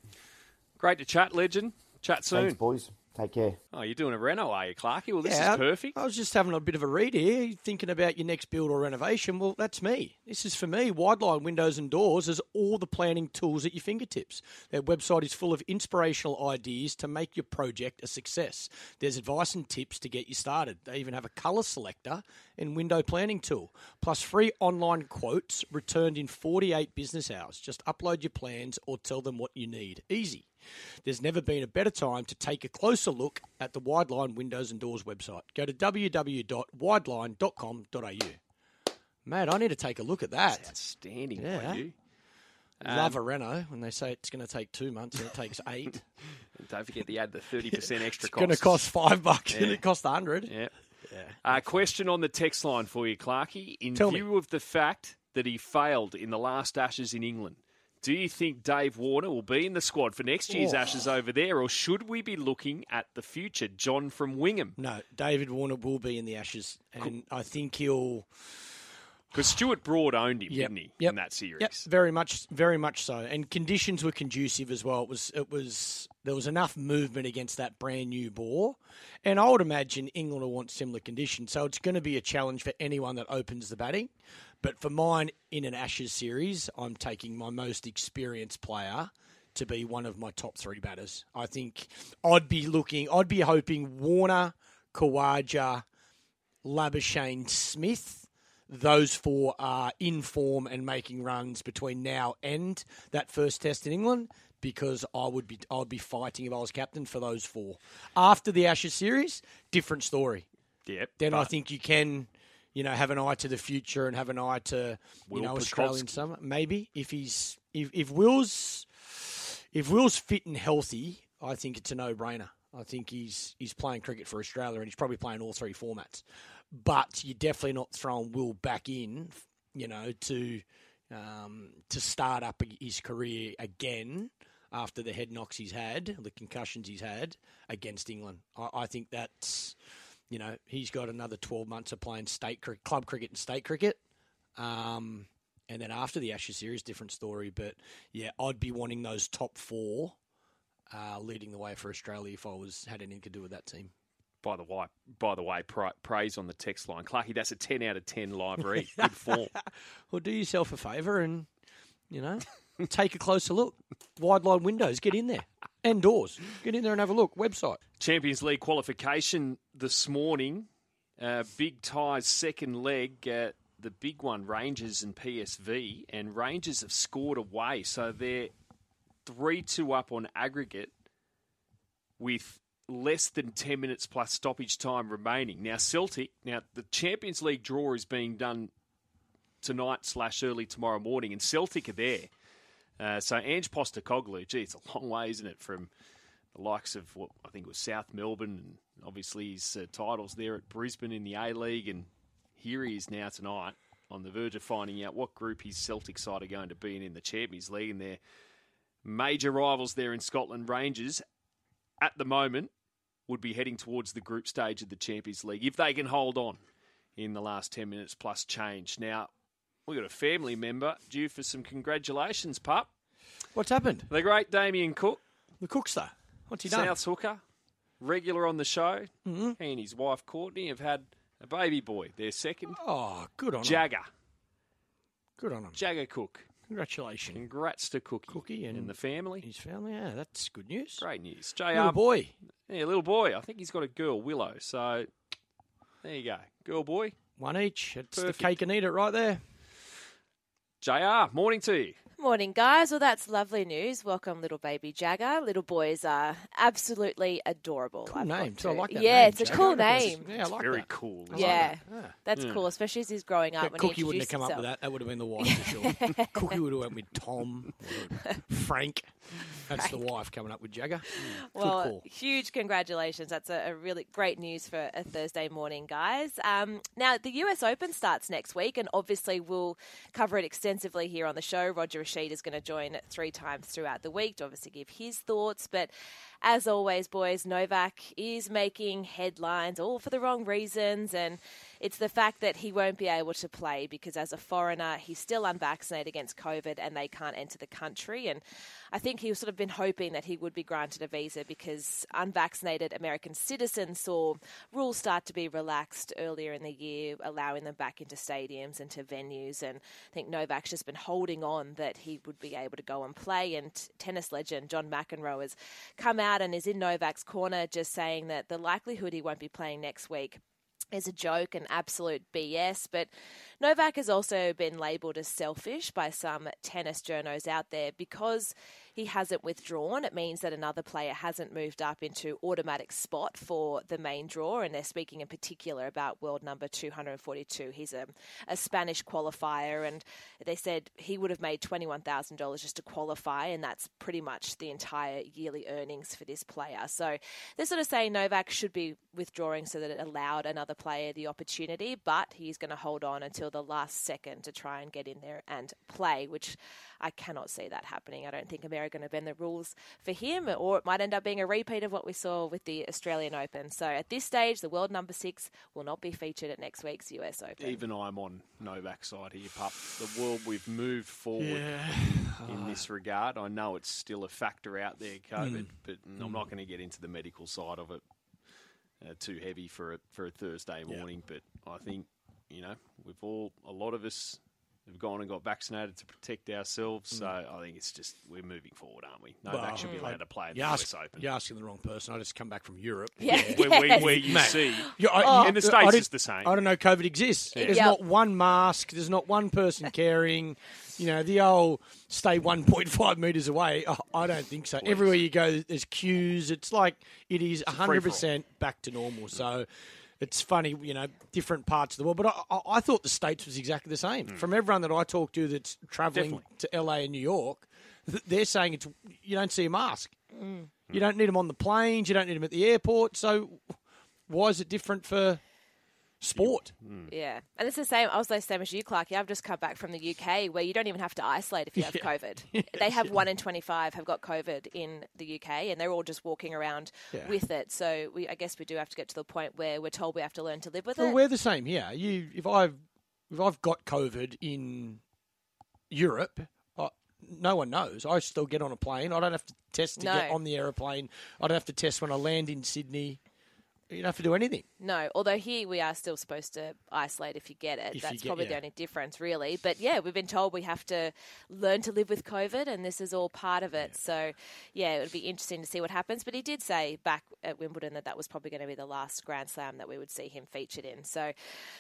Great to chat, legend. Chat soon, Thanks, boys. Take care. Oh, you're doing a reno, are you, Clarky? Well, this yeah, is perfect. I was just having a bit of a read here, thinking about your next build or renovation. Well, that's me. This is for me. Wideline Windows and Doors has all the planning tools at your fingertips. Their website is full of inspirational ideas to make your project a success. There's advice and tips to get you started. They even have a colour selector and window planning tool, plus free online quotes returned in 48 business hours. Just upload your plans or tell them what you need. Easy. There's never been a better time to take a closer look at the Wideline Windows and Doors website. Go to www.wideline.com.au. Mate, I need to take a look at that. That's outstanding yeah. you. Love um, a Renault when they say it's going to take two months and it takes eight. don't forget to add the 30% extra cost. it's going to cost five bucks yeah. and it cost a hundred. Yeah. Uh, question on the text line for you, Clarkey. In Tell me. view of the fact that he failed in the last Ashes in England, do you think Dave Warner will be in the squad for next year's Oh. Ashes over there, or should we be looking at the future? John from Wingham. No, David Warner will be in the Ashes, and I think he'll. Because Stuart Broad owned him, Yep, didn't he, yep, in that series? Yep, very much, very much so. And conditions were conducive as well. It was, it was, there was enough movement against that brand new ball, and I would imagine England will want similar conditions. So it's going to be a challenge for anyone that opens the batting. But for mine, in an Ashes series, I'm taking my most experienced player to be one of my top three batters. I think I'd be looking, I'd be hoping Warner, Khawaja, Labuschagne, Smith. Those four are in form and making runs between now and that first test in England because I would be I would be fighting if I was captain for those four. After the Ashes series, different story. Yep. Then I think you can, you know, have an eye to the future and have an eye to you Will know Australian Pucovski. summer. Maybe if he's if if Will's if Will's fit and healthy, I think it's a no brainer. I think he's he's playing cricket for Australia and he's probably playing all three formats. But you're definitely not throwing Will back in, you know, to um, to start up his career again after the head knocks he's had, the concussions he's had against England. I, I think that's you know he's got another 12 months of playing state cricket, club cricket and state cricket. Um, and then after the Ashes series, different story. But yeah, I'd be wanting those top four uh, leading the way for Australia if I was had anything to do with that team. by the way, by the way, pra- praise on the text line, Clarkey. That's a ten out of ten live read. Good form. Well, do yourself a favour and you know take a closer look. Wide line windows, get in there. And doors, get in there and have a look. Website. Champions League qualification this morning. Uh, big ties, second leg. Uh, the big one, Rangers and PSV, and Rangers have scored away, so they're three two up on aggregate with less than ten minutes plus stoppage time remaining. Now Celtic, now the Champions League draw is being done tonight slash early tomorrow morning, and Celtic are there. Uh, so Ange Postecoglou, gee, it's a long way, isn't it, from the likes of what I think was South Melbourne, and obviously his uh, titles there at Brisbane in the A League, and here he is now tonight on the verge of finding out what group his Celtic side are going to be in in the Champions League, and their major rivals there in Scotland, Rangers, at the moment would be heading towards the group stage of the Champions League if they can hold on in the last ten minutes plus change. Now we've got a family member due for some congratulations, pup. What's happened? The great Damien Cook. The cook's there. What's he done? South hooker, regular on the show. Mm-hmm. He and his wife Courtney have had a baby boy, their second. Oh, good on him. Jagger. Good on him. Jagger Cook. Congratulations. Congrats to Cookie, Cookie and- the family. His family, yeah, that's good news. Great news. JR, Little boy. Yeah, little boy. I think he's got a girl, Willow. So there you go. Girl, boy. One each. It's Perfect. the cake and eat it right there. JR, morning to you. Morning, guys. Well, that's lovely news. Welcome, little baby Jagger. Little boys are absolutely adorable. Cool I've name, too. I like that Yeah, name, it's a cool name. Yeah, I like Very that. cool. isn't Yeah, it? Yeah. that's Yeah. cool, especially as he's growing up. Bet when Cookie he wouldn't have introduced come up with that. That would have been the wife for sure. Cookie would have went with Tom, Frank. That's the wife coming up with Jagger. Mm, Well, huge congratulations. That's a, a really great news for a Thursday morning, guys. Um, now, the US Open starts next week, and obviously we'll cover it extensively here on the show. Roger Rasheed is going to join three times throughout the week to obviously give his thoughts. But as always, boys, Novak is making headlines all for the wrong reasons, and it's the fact that he won't be able to play because as a foreigner, he's still unvaccinated against COVID and they can't enter the country. And I think he's sort of been hoping that he would be granted a visa because unvaccinated American citizens saw rules start to be relaxed earlier in the year, allowing them back into stadiums and to venues. And I think Novak's just been holding on that he would be able to go and play. And tennis legend John McEnroe has come out is in Novak's corner, just saying that the likelihood he won't be playing next week is a joke and absolute BS. But Novak has also been labelled as selfish by some tennis journos out there because he hasn't withdrawn. It means that another player hasn't moved up into automatic spot for the main draw, and they're speaking in particular about world number 242. He's a, a Spanish qualifier, and they said he would have made $21,000 just to qualify, and that's pretty much the entire yearly earnings for this player. So they're sort of saying Novak should be withdrawing so that it allowed another player the opportunity, but he's going to hold on until the last second to try and get in there and play, which I cannot see that happening. I don't think America are going to bend the rules for him, or it might end up being a repeat of what we saw with the Australian Open. So at this stage, the world number six will not be featured at next week's US Open. Even I'm on Novak's side here, pup. The world we've moved forward Yeah. in this regard. I know it's still a factor out there, COVID, but I'm not going to get into the medical side of it. Uh, too heavy for a for a Thursday Yeah. morning, but I think you know we've all a lot of us have gone and got vaccinated to protect ourselves. Mm. So I think it's just we're moving forward, aren't we? No Well, should be allowed to play in the You US ask, Open. you're asking the wrong person. I just come back from Europe. Yeah. Where, where, Yes. where you Mate. see Yeah, I- in the states, didn't- it's the same. I don't know. COVID exists. There's Yep. not one mask. There's not one person caring. You know, the old stay 1.5 metres away. Oh, I don't think so. Everywhere you go, there's queues. It's like it is 100% back to normal. So it's funny, you know, different parts of the world. But I, I, I thought the States was exactly the same. From everyone that I talk to that's travelling Hmm. Definitely. to LA and New York, they're saying it's you don't see a mask. Mm. You don't need them on the planes. You don't need them at the airport. So why is it different for sport? Mm. Yeah, and it's the same. I was the same as you, Clarky. I've just come back from the UK, where you don't even have to isolate if you have COVID. They have one in twenty-five have got COVID in the UK, and they're all just walking around Yeah. with it. So we, I guess, we do have to get to the point where we're told we have to learn to live with Well, it. we're the same here. You, if I've if I've got COVID in Europe, I, no one knows. I still get on a plane. I don't have to test to get on the aeroplane. I don't have to test when I land in Sydney. You don't have to do anything. No, although here we are still supposed to isolate if you get it. If That's get- probably the only difference, really. But yeah, we've been told we have to learn to live with COVID, and this is all part of it. So yeah, it would be interesting to see what happens. But he did say back at Wimbledon that that was probably going to be the last Grand Slam that we would see him featured in. So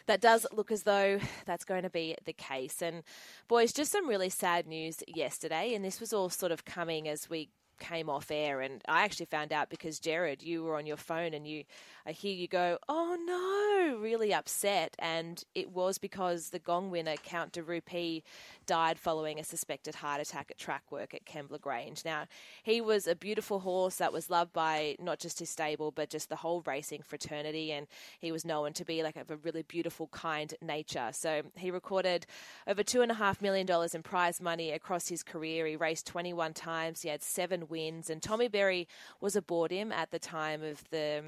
that does look as though that's going to be the case. And boys, just some really sad news yesterday, and this was all sort of coming as we came off air and I actually found out because Jared you were on your phone and you hear you go oh no really upset. And it was because the gong winner Count de Rupee died following a suspected heart attack at track work at Kembla Grange. Now he was a beautiful horse that was loved by not just his stable but just the whole racing fraternity. And he was known to be like of a really beautiful kind nature. So he recorded over two and a half million dollars in prize money across his career. He raced 21 times. He had seven wins. And Tommy Berry was aboard him at the time of the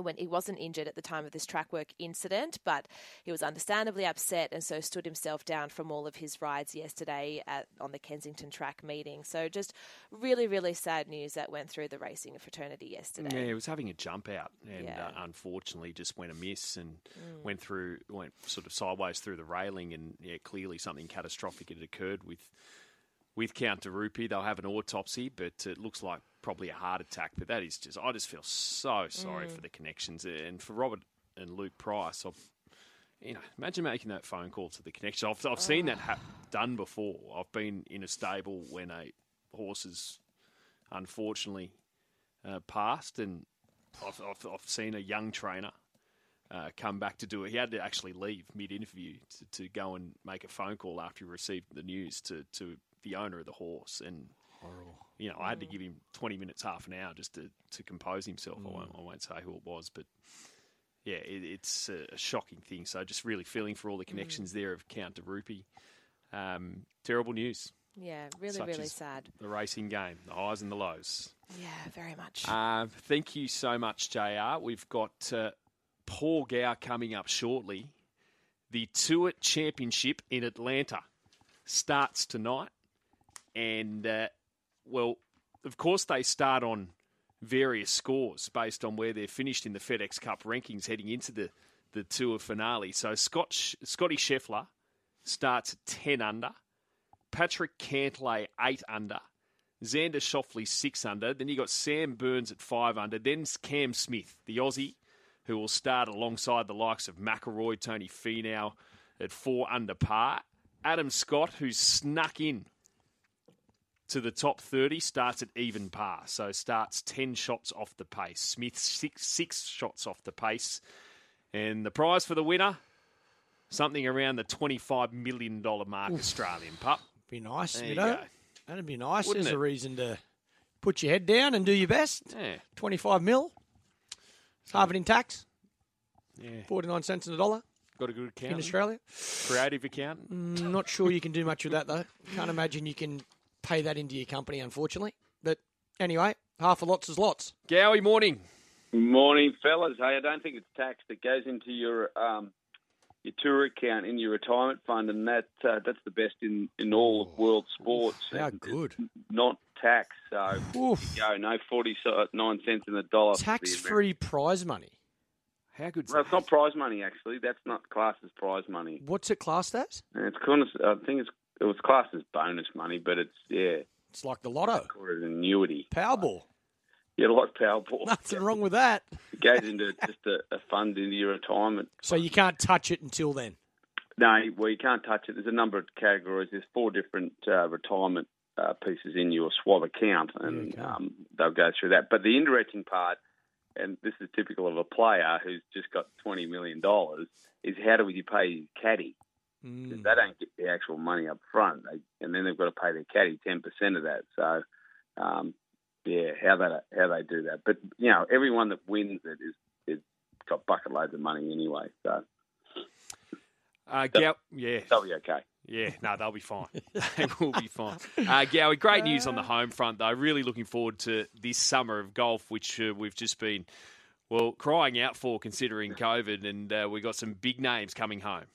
when he wasn't injured at the time of this track work incident, but he was understandably upset and so stood himself down from all of his rides yesterday at, on the Kensington track meeting. So just really, really sad news that went through the racing fraternity yesterday. Yeah, he was having a jump out, and Yeah. uh, unfortunately, just went amiss and Mm. went through, went sort of sideways through the railing, and yeah, clearly something catastrophic had occurred with with Count de Rupee. They'll have an autopsy, but it looks like probably a heart attack. But that is just, I just feel so sorry Mm. for the connections and for Robert and Luke Price. I've, you know, imagine making that phone call to the connection. I've, I've seen that ha- done before. I've been in a stable when a horse has unfortunately uh, passed, and I've, I've, I've seen a young trainer uh, come back to do it. He had to actually leave mid-interview to, to go and make a phone call after he received the news to, to the owner of the horse, and you know I had to give him twenty minutes, half an hour, just to, to compose himself. I, won't, I won't say who it was, but yeah, it, it's a, a shocking thing. So just really feeling for all the connections there of Count de Rupee. Um, terrible news. Yeah, really, Such really sad. The racing game, the highs and the lows. Yeah, very much. Uh, thank you so much, JR. We've got uh, Paul Gow coming up shortly. The Tour Championship in Atlanta starts tonight. And, uh, well, of course, they start on various scores based on where they're finished in the FedEx Cup rankings heading into the, the Tour finale. So Scott, Scotty Scheffler starts 10 under. Patrick Cantlay, 8 under. Xander Schauffele six under. Then you got Sam Burns at five under. Then Cam Smith, the Aussie, who will start alongside the likes of McIlroy, Tony Finau, at four under par. Adam Scott, who's snuck in to the top 30, starts at even par. So starts 10 shots off the pace. Smith, six, six shots off the pace. And the prize for the winner, something around the $25 million mark Australian pup. Be nice, There you know. go. That'd be nice. Wouldn't There's it? a reason to put your head down and do your best. Yeah. 25 mil. It's half it in tax. Yeah. 49 cents in a dollar Got a good account in? Australia. Creative accountant? Mm, Not sure you can do much with that, though. Can't imagine you can pay that into your company, unfortunately. But anyway, half a lots is lots. Gowie, morning. Morning, fellas. Hey, I don't think it's tax that goes into your um, your tour account in your retirement fund, and that uh, that's the best in, in all of world sports. How And good. Not tax, so Oof. go no forty nine cents in the dollar. Tax free prize money. How good? Well, it's not prize money actually. That's not classed as prize money. What's it classed as? And it's kind of, I think it's it was classed as bonus money, but it's yeah, It's like the lotto. called an annuity. Powerball. Yeah, like Powerball. Nothing wrong with that. It goes into just a, a fund into your retirement So you can't touch it until then. No, well, you can't touch it. There's a number of categories. There's four different uh, retirement uh, pieces in your SWAB account, and Okay. um, they'll go through that. But the indirecting part, and this is typical of a player who's just got $20 million, is how do you pay your caddy? Mm. They don't get the actual money up front, they, and then they've got to pay their caddy 10% of that. So, um, yeah, how they how they do that. But you know, everyone that wins it is is got bucket loads of money anyway, so Uh, Gow- yeah. they'll be okay. Yeah, no, they'll be fine. they will be fine. Uh, Gowie, great news on the home front, though. Really looking forward to this summer of golf, which uh, we've just been, well, crying out for considering COVID, and uh, we've got some big names coming home.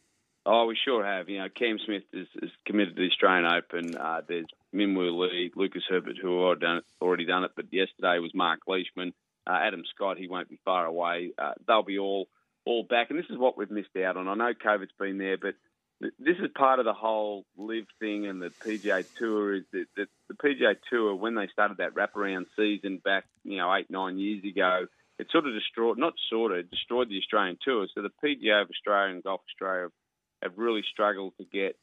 Oh, we sure have. You know, Cam Smith is, is committed to the Australian Open. Uh, there's Minwoo Lee, Lucas Herbert, who have already done, it, already done it. But yesterday was Mark Leishman, uh, Adam Scott. He won't be far away. Uh, they'll be all all back. And this is what we've missed out on. I know COVID's been there, but th- this is part of the whole LIV thing and the PGA Tour. Is that, that the PGA Tour when they started that wraparound season back, you know, eight nine years ago, it sort of destroyed, not sort of, destroyed the Australian Tour. So the PGA of Australia and Golf Australia have really struggled to get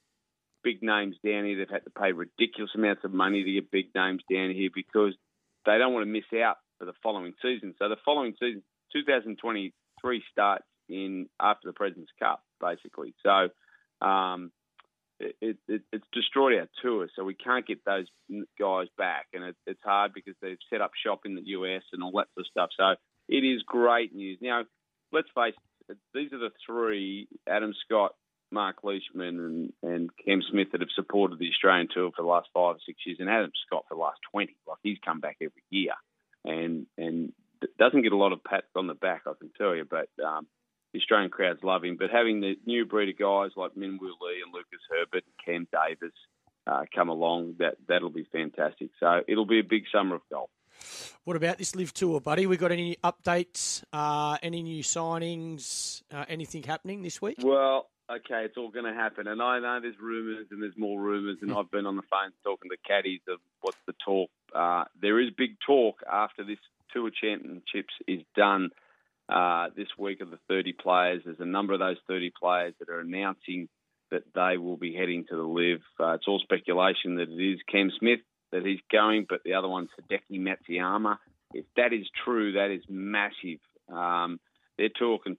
big names down here. They've had to pay ridiculous amounts of money to get big names down here because they don't want to miss out for the following season. So the following season, 2023, starts in after the President's Cup, basically. So um, it, it, it's destroyed our tour. So we can't get those guys back, and it, it's hard because they've set up shop in the US and all that sort of stuff. So it is great news. Now, let's face it, these are the three: Adam Scott, Mark Leishman and, and Cam Smith that have supported the Australian tour for the last five or six years, and Adam Scott for the last twenty. Like he's come back every year, and and doesn't get a lot of pats on the back, I can tell you. But um, the Australian crowds love him. But having the new breed of guys like Minwoo Lee and Lucas Herbert and Cam Davis uh, come along, that that'll be fantastic. So it'll be a big summer of golf. What about this LIV tour, buddy? We got any updates? Uh, any new signings? Uh, anything happening this week? Well, okay, it's all going to happen, and I know there's rumours and there's more rumours, and I've been on the phone talking to caddies of what's the talk. Uh, there is big talk after this Tour Championships is done uh, this week of the 30 players. There's a number of those 30 players that are announcing that they will be heading to the LIV. Uh, it's all speculation that it is Cam Smith that he's going, but the other one's Hideki Matsuyama. If that is true, that is massive. Um, they're talking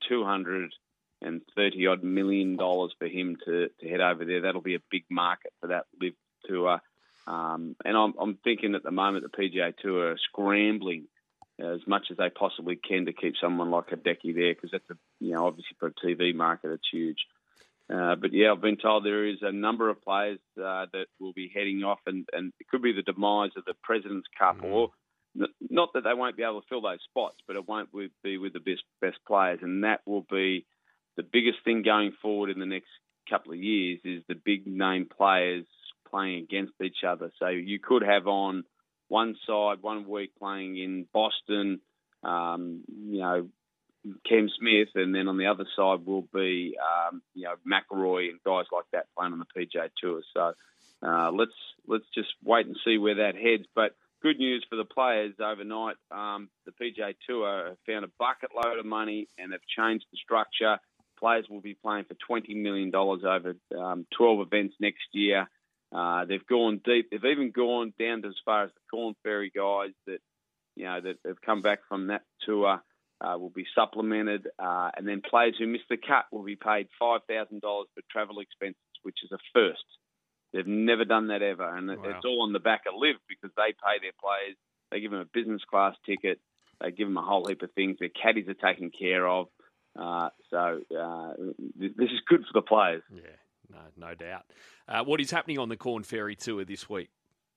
230 odd million dollars for him to, to head over there. That'll be a big market for that LIV tour. Um, and I'm, I'm thinking at the moment the PGA Tour are scrambling as much as they possibly can to keep someone like Hideki there because that's a you know obviously for a TV market it's huge. Uh, but yeah, I've been told there is a number of players uh, that will be heading off, and, and it could be the demise of the President's Cup, or n- not that they won't be able to fill those spots, but it won't be with the best best players, and that will be the biggest thing going forward in the next couple of years is the big name players playing against each other. So you could have on one side one week playing in Boston, um, you know, Cam Smith, and then on the other side will be um, you know McIlroy and guys like that playing on the PGA Tour. So uh, let's let's just wait and see where that heads. But good news for the players overnight. Um, the PGA Tour found a bucket load of money and have changed the structure. Players will be playing for twenty million dollars over um, twelve events next year. Uh, they've gone deep. They've even gone down to as far as the Korn Ferry guys that you know that have come back from that tour uh, will be supplemented, uh, and then players who miss the cut will be paid five thousand dollars for travel expenses, which is a first. They've never done that ever, and wow. it's all on the back of LIV because they pay their players. They give them a business class ticket. They give them a whole heap of things. Their caddies are taken care of. Uh, so uh, this is good for the players. Yeah, no, no doubt. Uh, what is happening on the Korn Ferry Tour this week?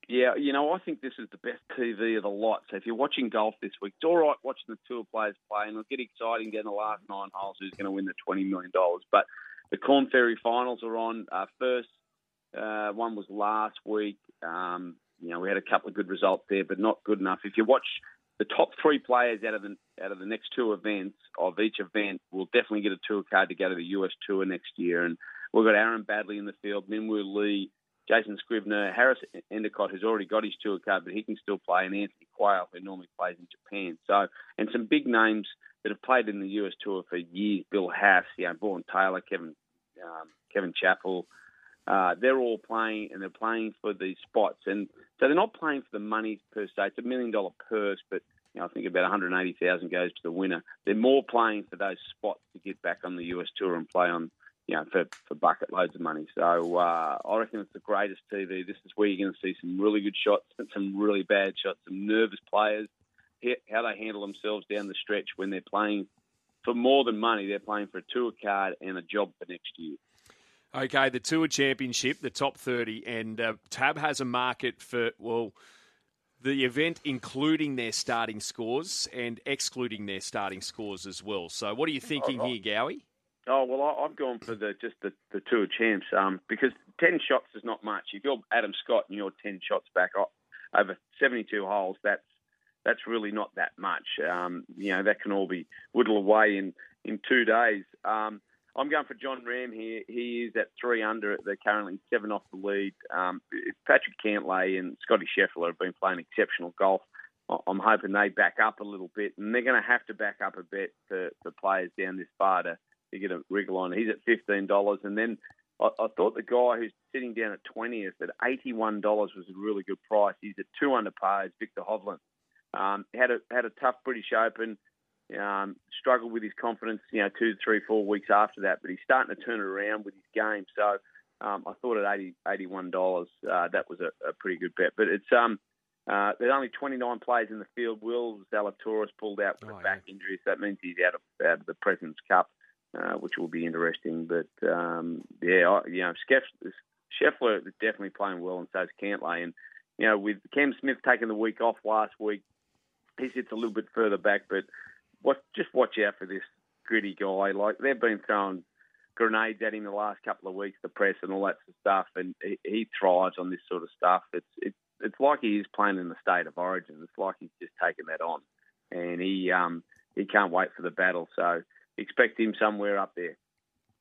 Yeah, you know, I think this is the best TV of the lot. So if you're watching golf this week, it's all right watching the tour players play, and it'll get exciting getting the last nine holes who's going to win the $20 million. But the Korn Ferry finals are on. Uh, first uh, one was last week. Um, you know, we had a couple of good results there, but not good enough. If you watch the top three players out of the out of the next two events of each event we'll definitely get a tour card to go to the US Tour next year. And we've got Aaron Baddeley in the field, Minwoo Lee, Jason Scrivener, Harris Endycott, who's already got his tour card, but he can still play, and Anthony Quayle, who normally plays in Japan. So, and some big names that have played in the US Tour for years: Bill Haas, you know, Vaughn Taylor, Kevin um, Kevin Chappell. Uh, they're all playing, and they're playing for these spots, and so they're not playing for the money per se. It's a million dollar purse, but you know, I think about 180,000 goes to the winner. They're more playing for those spots to get back on the US Tour and play on you know, for, for bucket loads of money. So uh, I reckon it's the greatest TV. This is where you're going to see some really good shots and some really bad shots, some nervous players, how they handle themselves down the stretch when they're playing for more than money. They're playing for a tour card and a job for next year. Okay, the Tour Championship, the top 30, and uh, Tab has a market for, well, the event including their starting scores and excluding their starting scores as well. So, what are you thinking here, Gowie? Oh well, I, have gone for the just the, the tour champs um, because ten shots is not much. If you're Adam Scott and you're ten shots back over 72 holes, that's that's really not that much. Um, you know that can all be whittled away in in two days. Um, I'm going for Jon Rahm here. He is at three under. They're currently seven off the lead. Um, Patrick Cantlay and Scotty Scheffler have been playing exceptional golf. I'm hoping they back up a little bit, and they're going to have to back up a bit for, for players down this far to you get a wriggle on. He's at fifteen dollars, and then I, I, thought the guy who's sitting down at twentieth at eighty one dollars was a really good price. He's at two under par. Is Viktor Hovland. Um, had a had a tough British Open. Um, struggled with his confidence, you know, two, three, four weeks after that, but he's starting to turn it around with his game. So um, I thought at 80, $81, uh, that was a, a, pretty good bet. But it's um, uh, there's only 29 players in the field. Will Zalatoris pulled out with oh, a back yeah. injury, so that means he's out of out of the President's Cup uh, which will be interesting. But um, yeah, you know, Scheffler is definitely playing well, and so is Cantlay. And you know, with Cam Smith taking the week off last week, he sits a little bit further back. But what, just watch out for this gritty guy. Like they've been throwing grenades at him the last couple of weeks, the press and all that sort of stuff, and he, he thrives on this sort of stuff. It's it, it's like he is playing in the state of origin. It's like he's just taken that on, and he um, he can't wait for the battle. So expect him somewhere up there.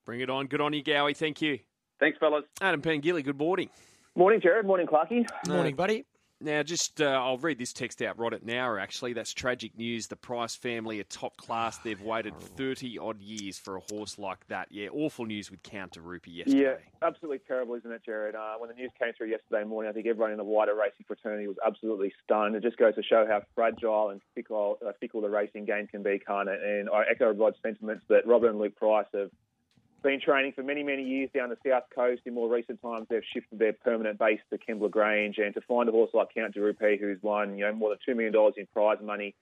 Bring it on. Good on you, Gowie. Thank you. Thanks, fellas. Adam Pengilly, good morning. Morning, Jared. Morning, Clarky. Morning, buddy. Now, just uh, I'll read this text out right at now. Actually, that's tragic news. The Price family are top class. They've waited thirty odd years for a horse like that. Yeah, awful news with Count de Rupee yesterday. Yeah, absolutely terrible, isn't it, Jared? Uh, when the news came through yesterday morning, I think everyone in the wider racing fraternity was absolutely stunned. It just goes to show how fragile and fickle, uh, fickle the racing game can be, can't it? And I echo Rod's sentiments that Robert and Luke Price have been training for many, many years down the south coast. In more recent times, they've shifted their permanent base to Kembla Grange, and to find a horse like Count de Rupee, who's won you know more than two million dollars in prize money,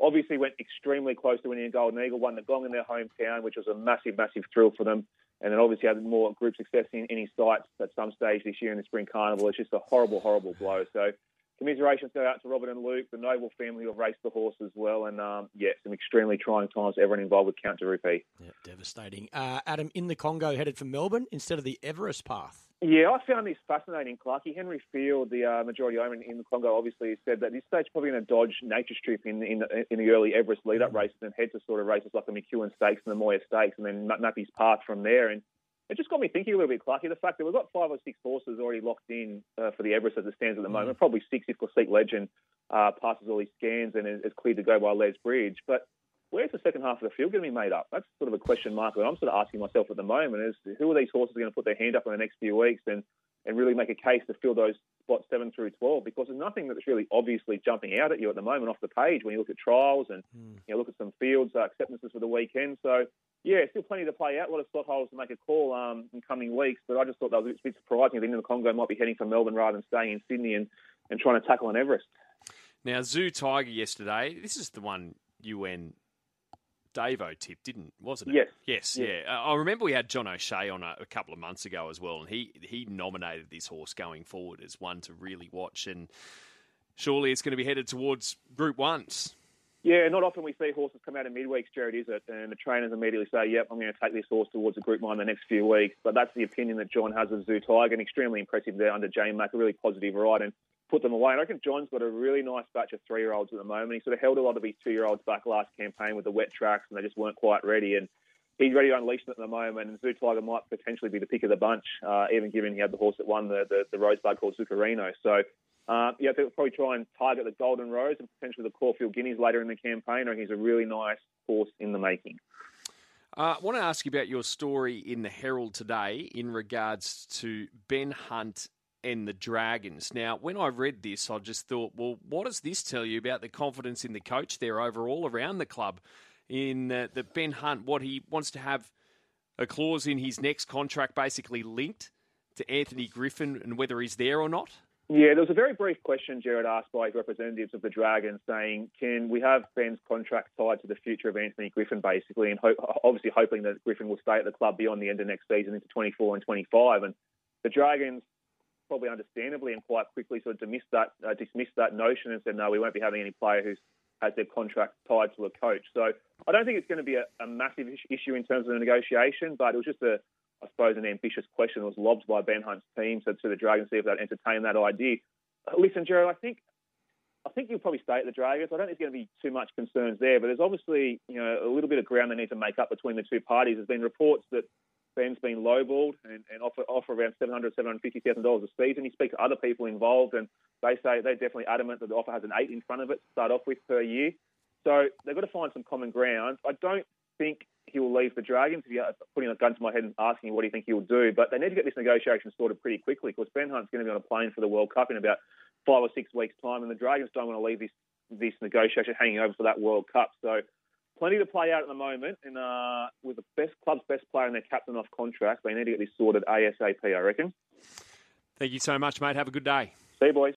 obviously went extremely close to winning a Golden Eagle, won the Gong in their hometown, which was a massive, massive thrill for them. And then obviously had more group success in any sites at some stage this year in the Spring Carnival. It's just a horrible, horrible blow. So commiserations go out to Robert and Luke, the noble family who have raced the horse as well. And um, yeah, some extremely trying times for everyone involved with Count de Rupee. Yeah, devastating. Uh, Adam, in the Congo, headed for Melbourne instead of the Everest path. Yeah, I found this fascinating, Clarky. Henry Field, the uh, majority owner in the Congo, obviously said that this stage probably going to dodge nature strip in in the, in the early Everest lead-up mm. races and head to sort of races like the McEwen Stakes and the Moir Stakes, and then map his path from there. And it just got me thinking a little bit, Clarky. The fact that we've got five or six horses already locked in uh, for the Everest as it stands at the mm. moment, probably six if Classique Legend uh, passes all his scans and is, is cleared to go by Les Bridge. But where's the second half of the field going to be made up? That's sort of a question mark that I'm sort of asking myself at the moment is who are these horses going to put their hand up in the next few weeks and, and really make a case to fill those spots 7 through 12 because there's nothing that's really obviously jumping out at you at the moment off the page when you look at trials and mm. you know, look at some fields, uh, acceptances for the weekend. So, yeah, still plenty to play out. A lot of slot holders to make a call um, in coming weeks, but I just thought that was a bit surprising. I think the Congo might be heading for Melbourne rather than staying in Sydney and, and trying to tackle on Everest. Now, Zoo Tiger yesterday, this is the one UN Davo tip, didn't wasn't it? Yes. Yes, yes. yeah. I remember we had John O'Shea on a, a, couple of months ago as well, and he he nominated this horse going forward as one to really watch, and surely it's going to be headed towards Group Ones. Yeah, not often we see horses come out in midweeks, Jared, is it? And the trainers immediately say, "Yep, I'm going to take this horse towards a Group One the next few weeks." But that's the opinion that John has of Zoo Tiger, and extremely impressive there under J Mac, a really positive ride, and put them away. And I reckon John's got a really nice batch of three year olds at the moment. He sort of held a lot of his two year olds back last campaign with the wet tracks, and they just weren't quite ready. And he's ready to unleash them at the moment. And Zoo Tiger might potentially be the pick of the bunch, uh, even given he had the horse that won the, the, the Rosebud called Zuccarino. So, uh, yeah, they'll probably try and target the Golden Rose and potentially the Caulfield Guineas later in the campaign. I think he's a really nice horse in the making. Uh, I want to ask you about your story in the Herald today in regards to Ben Hunt and the Dragons. Now, when I read this, I just thought, well, what does this tell you about the confidence in the coach there overall around the club? In uh, that Ben Hunt, what he wants to have a clause in his next contract basically linked to Anthony Griffin and whether he's there or not? Yeah, there was a very brief question Jared asked by representatives of the Dragons saying, can we have Ben's contract tied to the future of Anthony Griffin, basically, and ho- obviously hoping that Griffin will stay at the club beyond the end of next season into 24 and 25. And the Dragons probably understandably and quite quickly sort of dismissed that, uh, dismissed that notion and said, no, we won't be having any player who has their contract tied to a coach. So I don't think it's going to be a, a massive issue in terms of the negotiation, but it was just a, I suppose, an ambitious question that was lobbed by Ben Hunt's team to, to the Dragons, see if they'd entertain that idea. Uh, listen, Gerald, I think I think you'll probably stay at the Dragons. I don't think there's going to be too much concerns there, but there's obviously you know a little bit of ground they need to make up between the two parties. There's been reports that Ben's been lowballed and, and offer, offer around $700,000, $750,000 a season. You speak to other people involved, and they say they're definitely adamant that the offer has an eight in front of it to start off with per year. So they've got to find some common ground. I don't think he will leave the Dragons. If you're putting a gun to my head and asking what do you think he will do, but they need to get this negotiation sorted pretty quickly because Ben Hunt's going to be on a plane for the World Cup in about five or six weeks' time, and the Dragons don't want to leave this this negotiation hanging over for that World Cup. So plenty to play out at the moment, and uh, with the best club's best player and their captain off contract, they need to get this sorted ASAP. I reckon. Thank you so much, mate. Have a good day. See you, boys.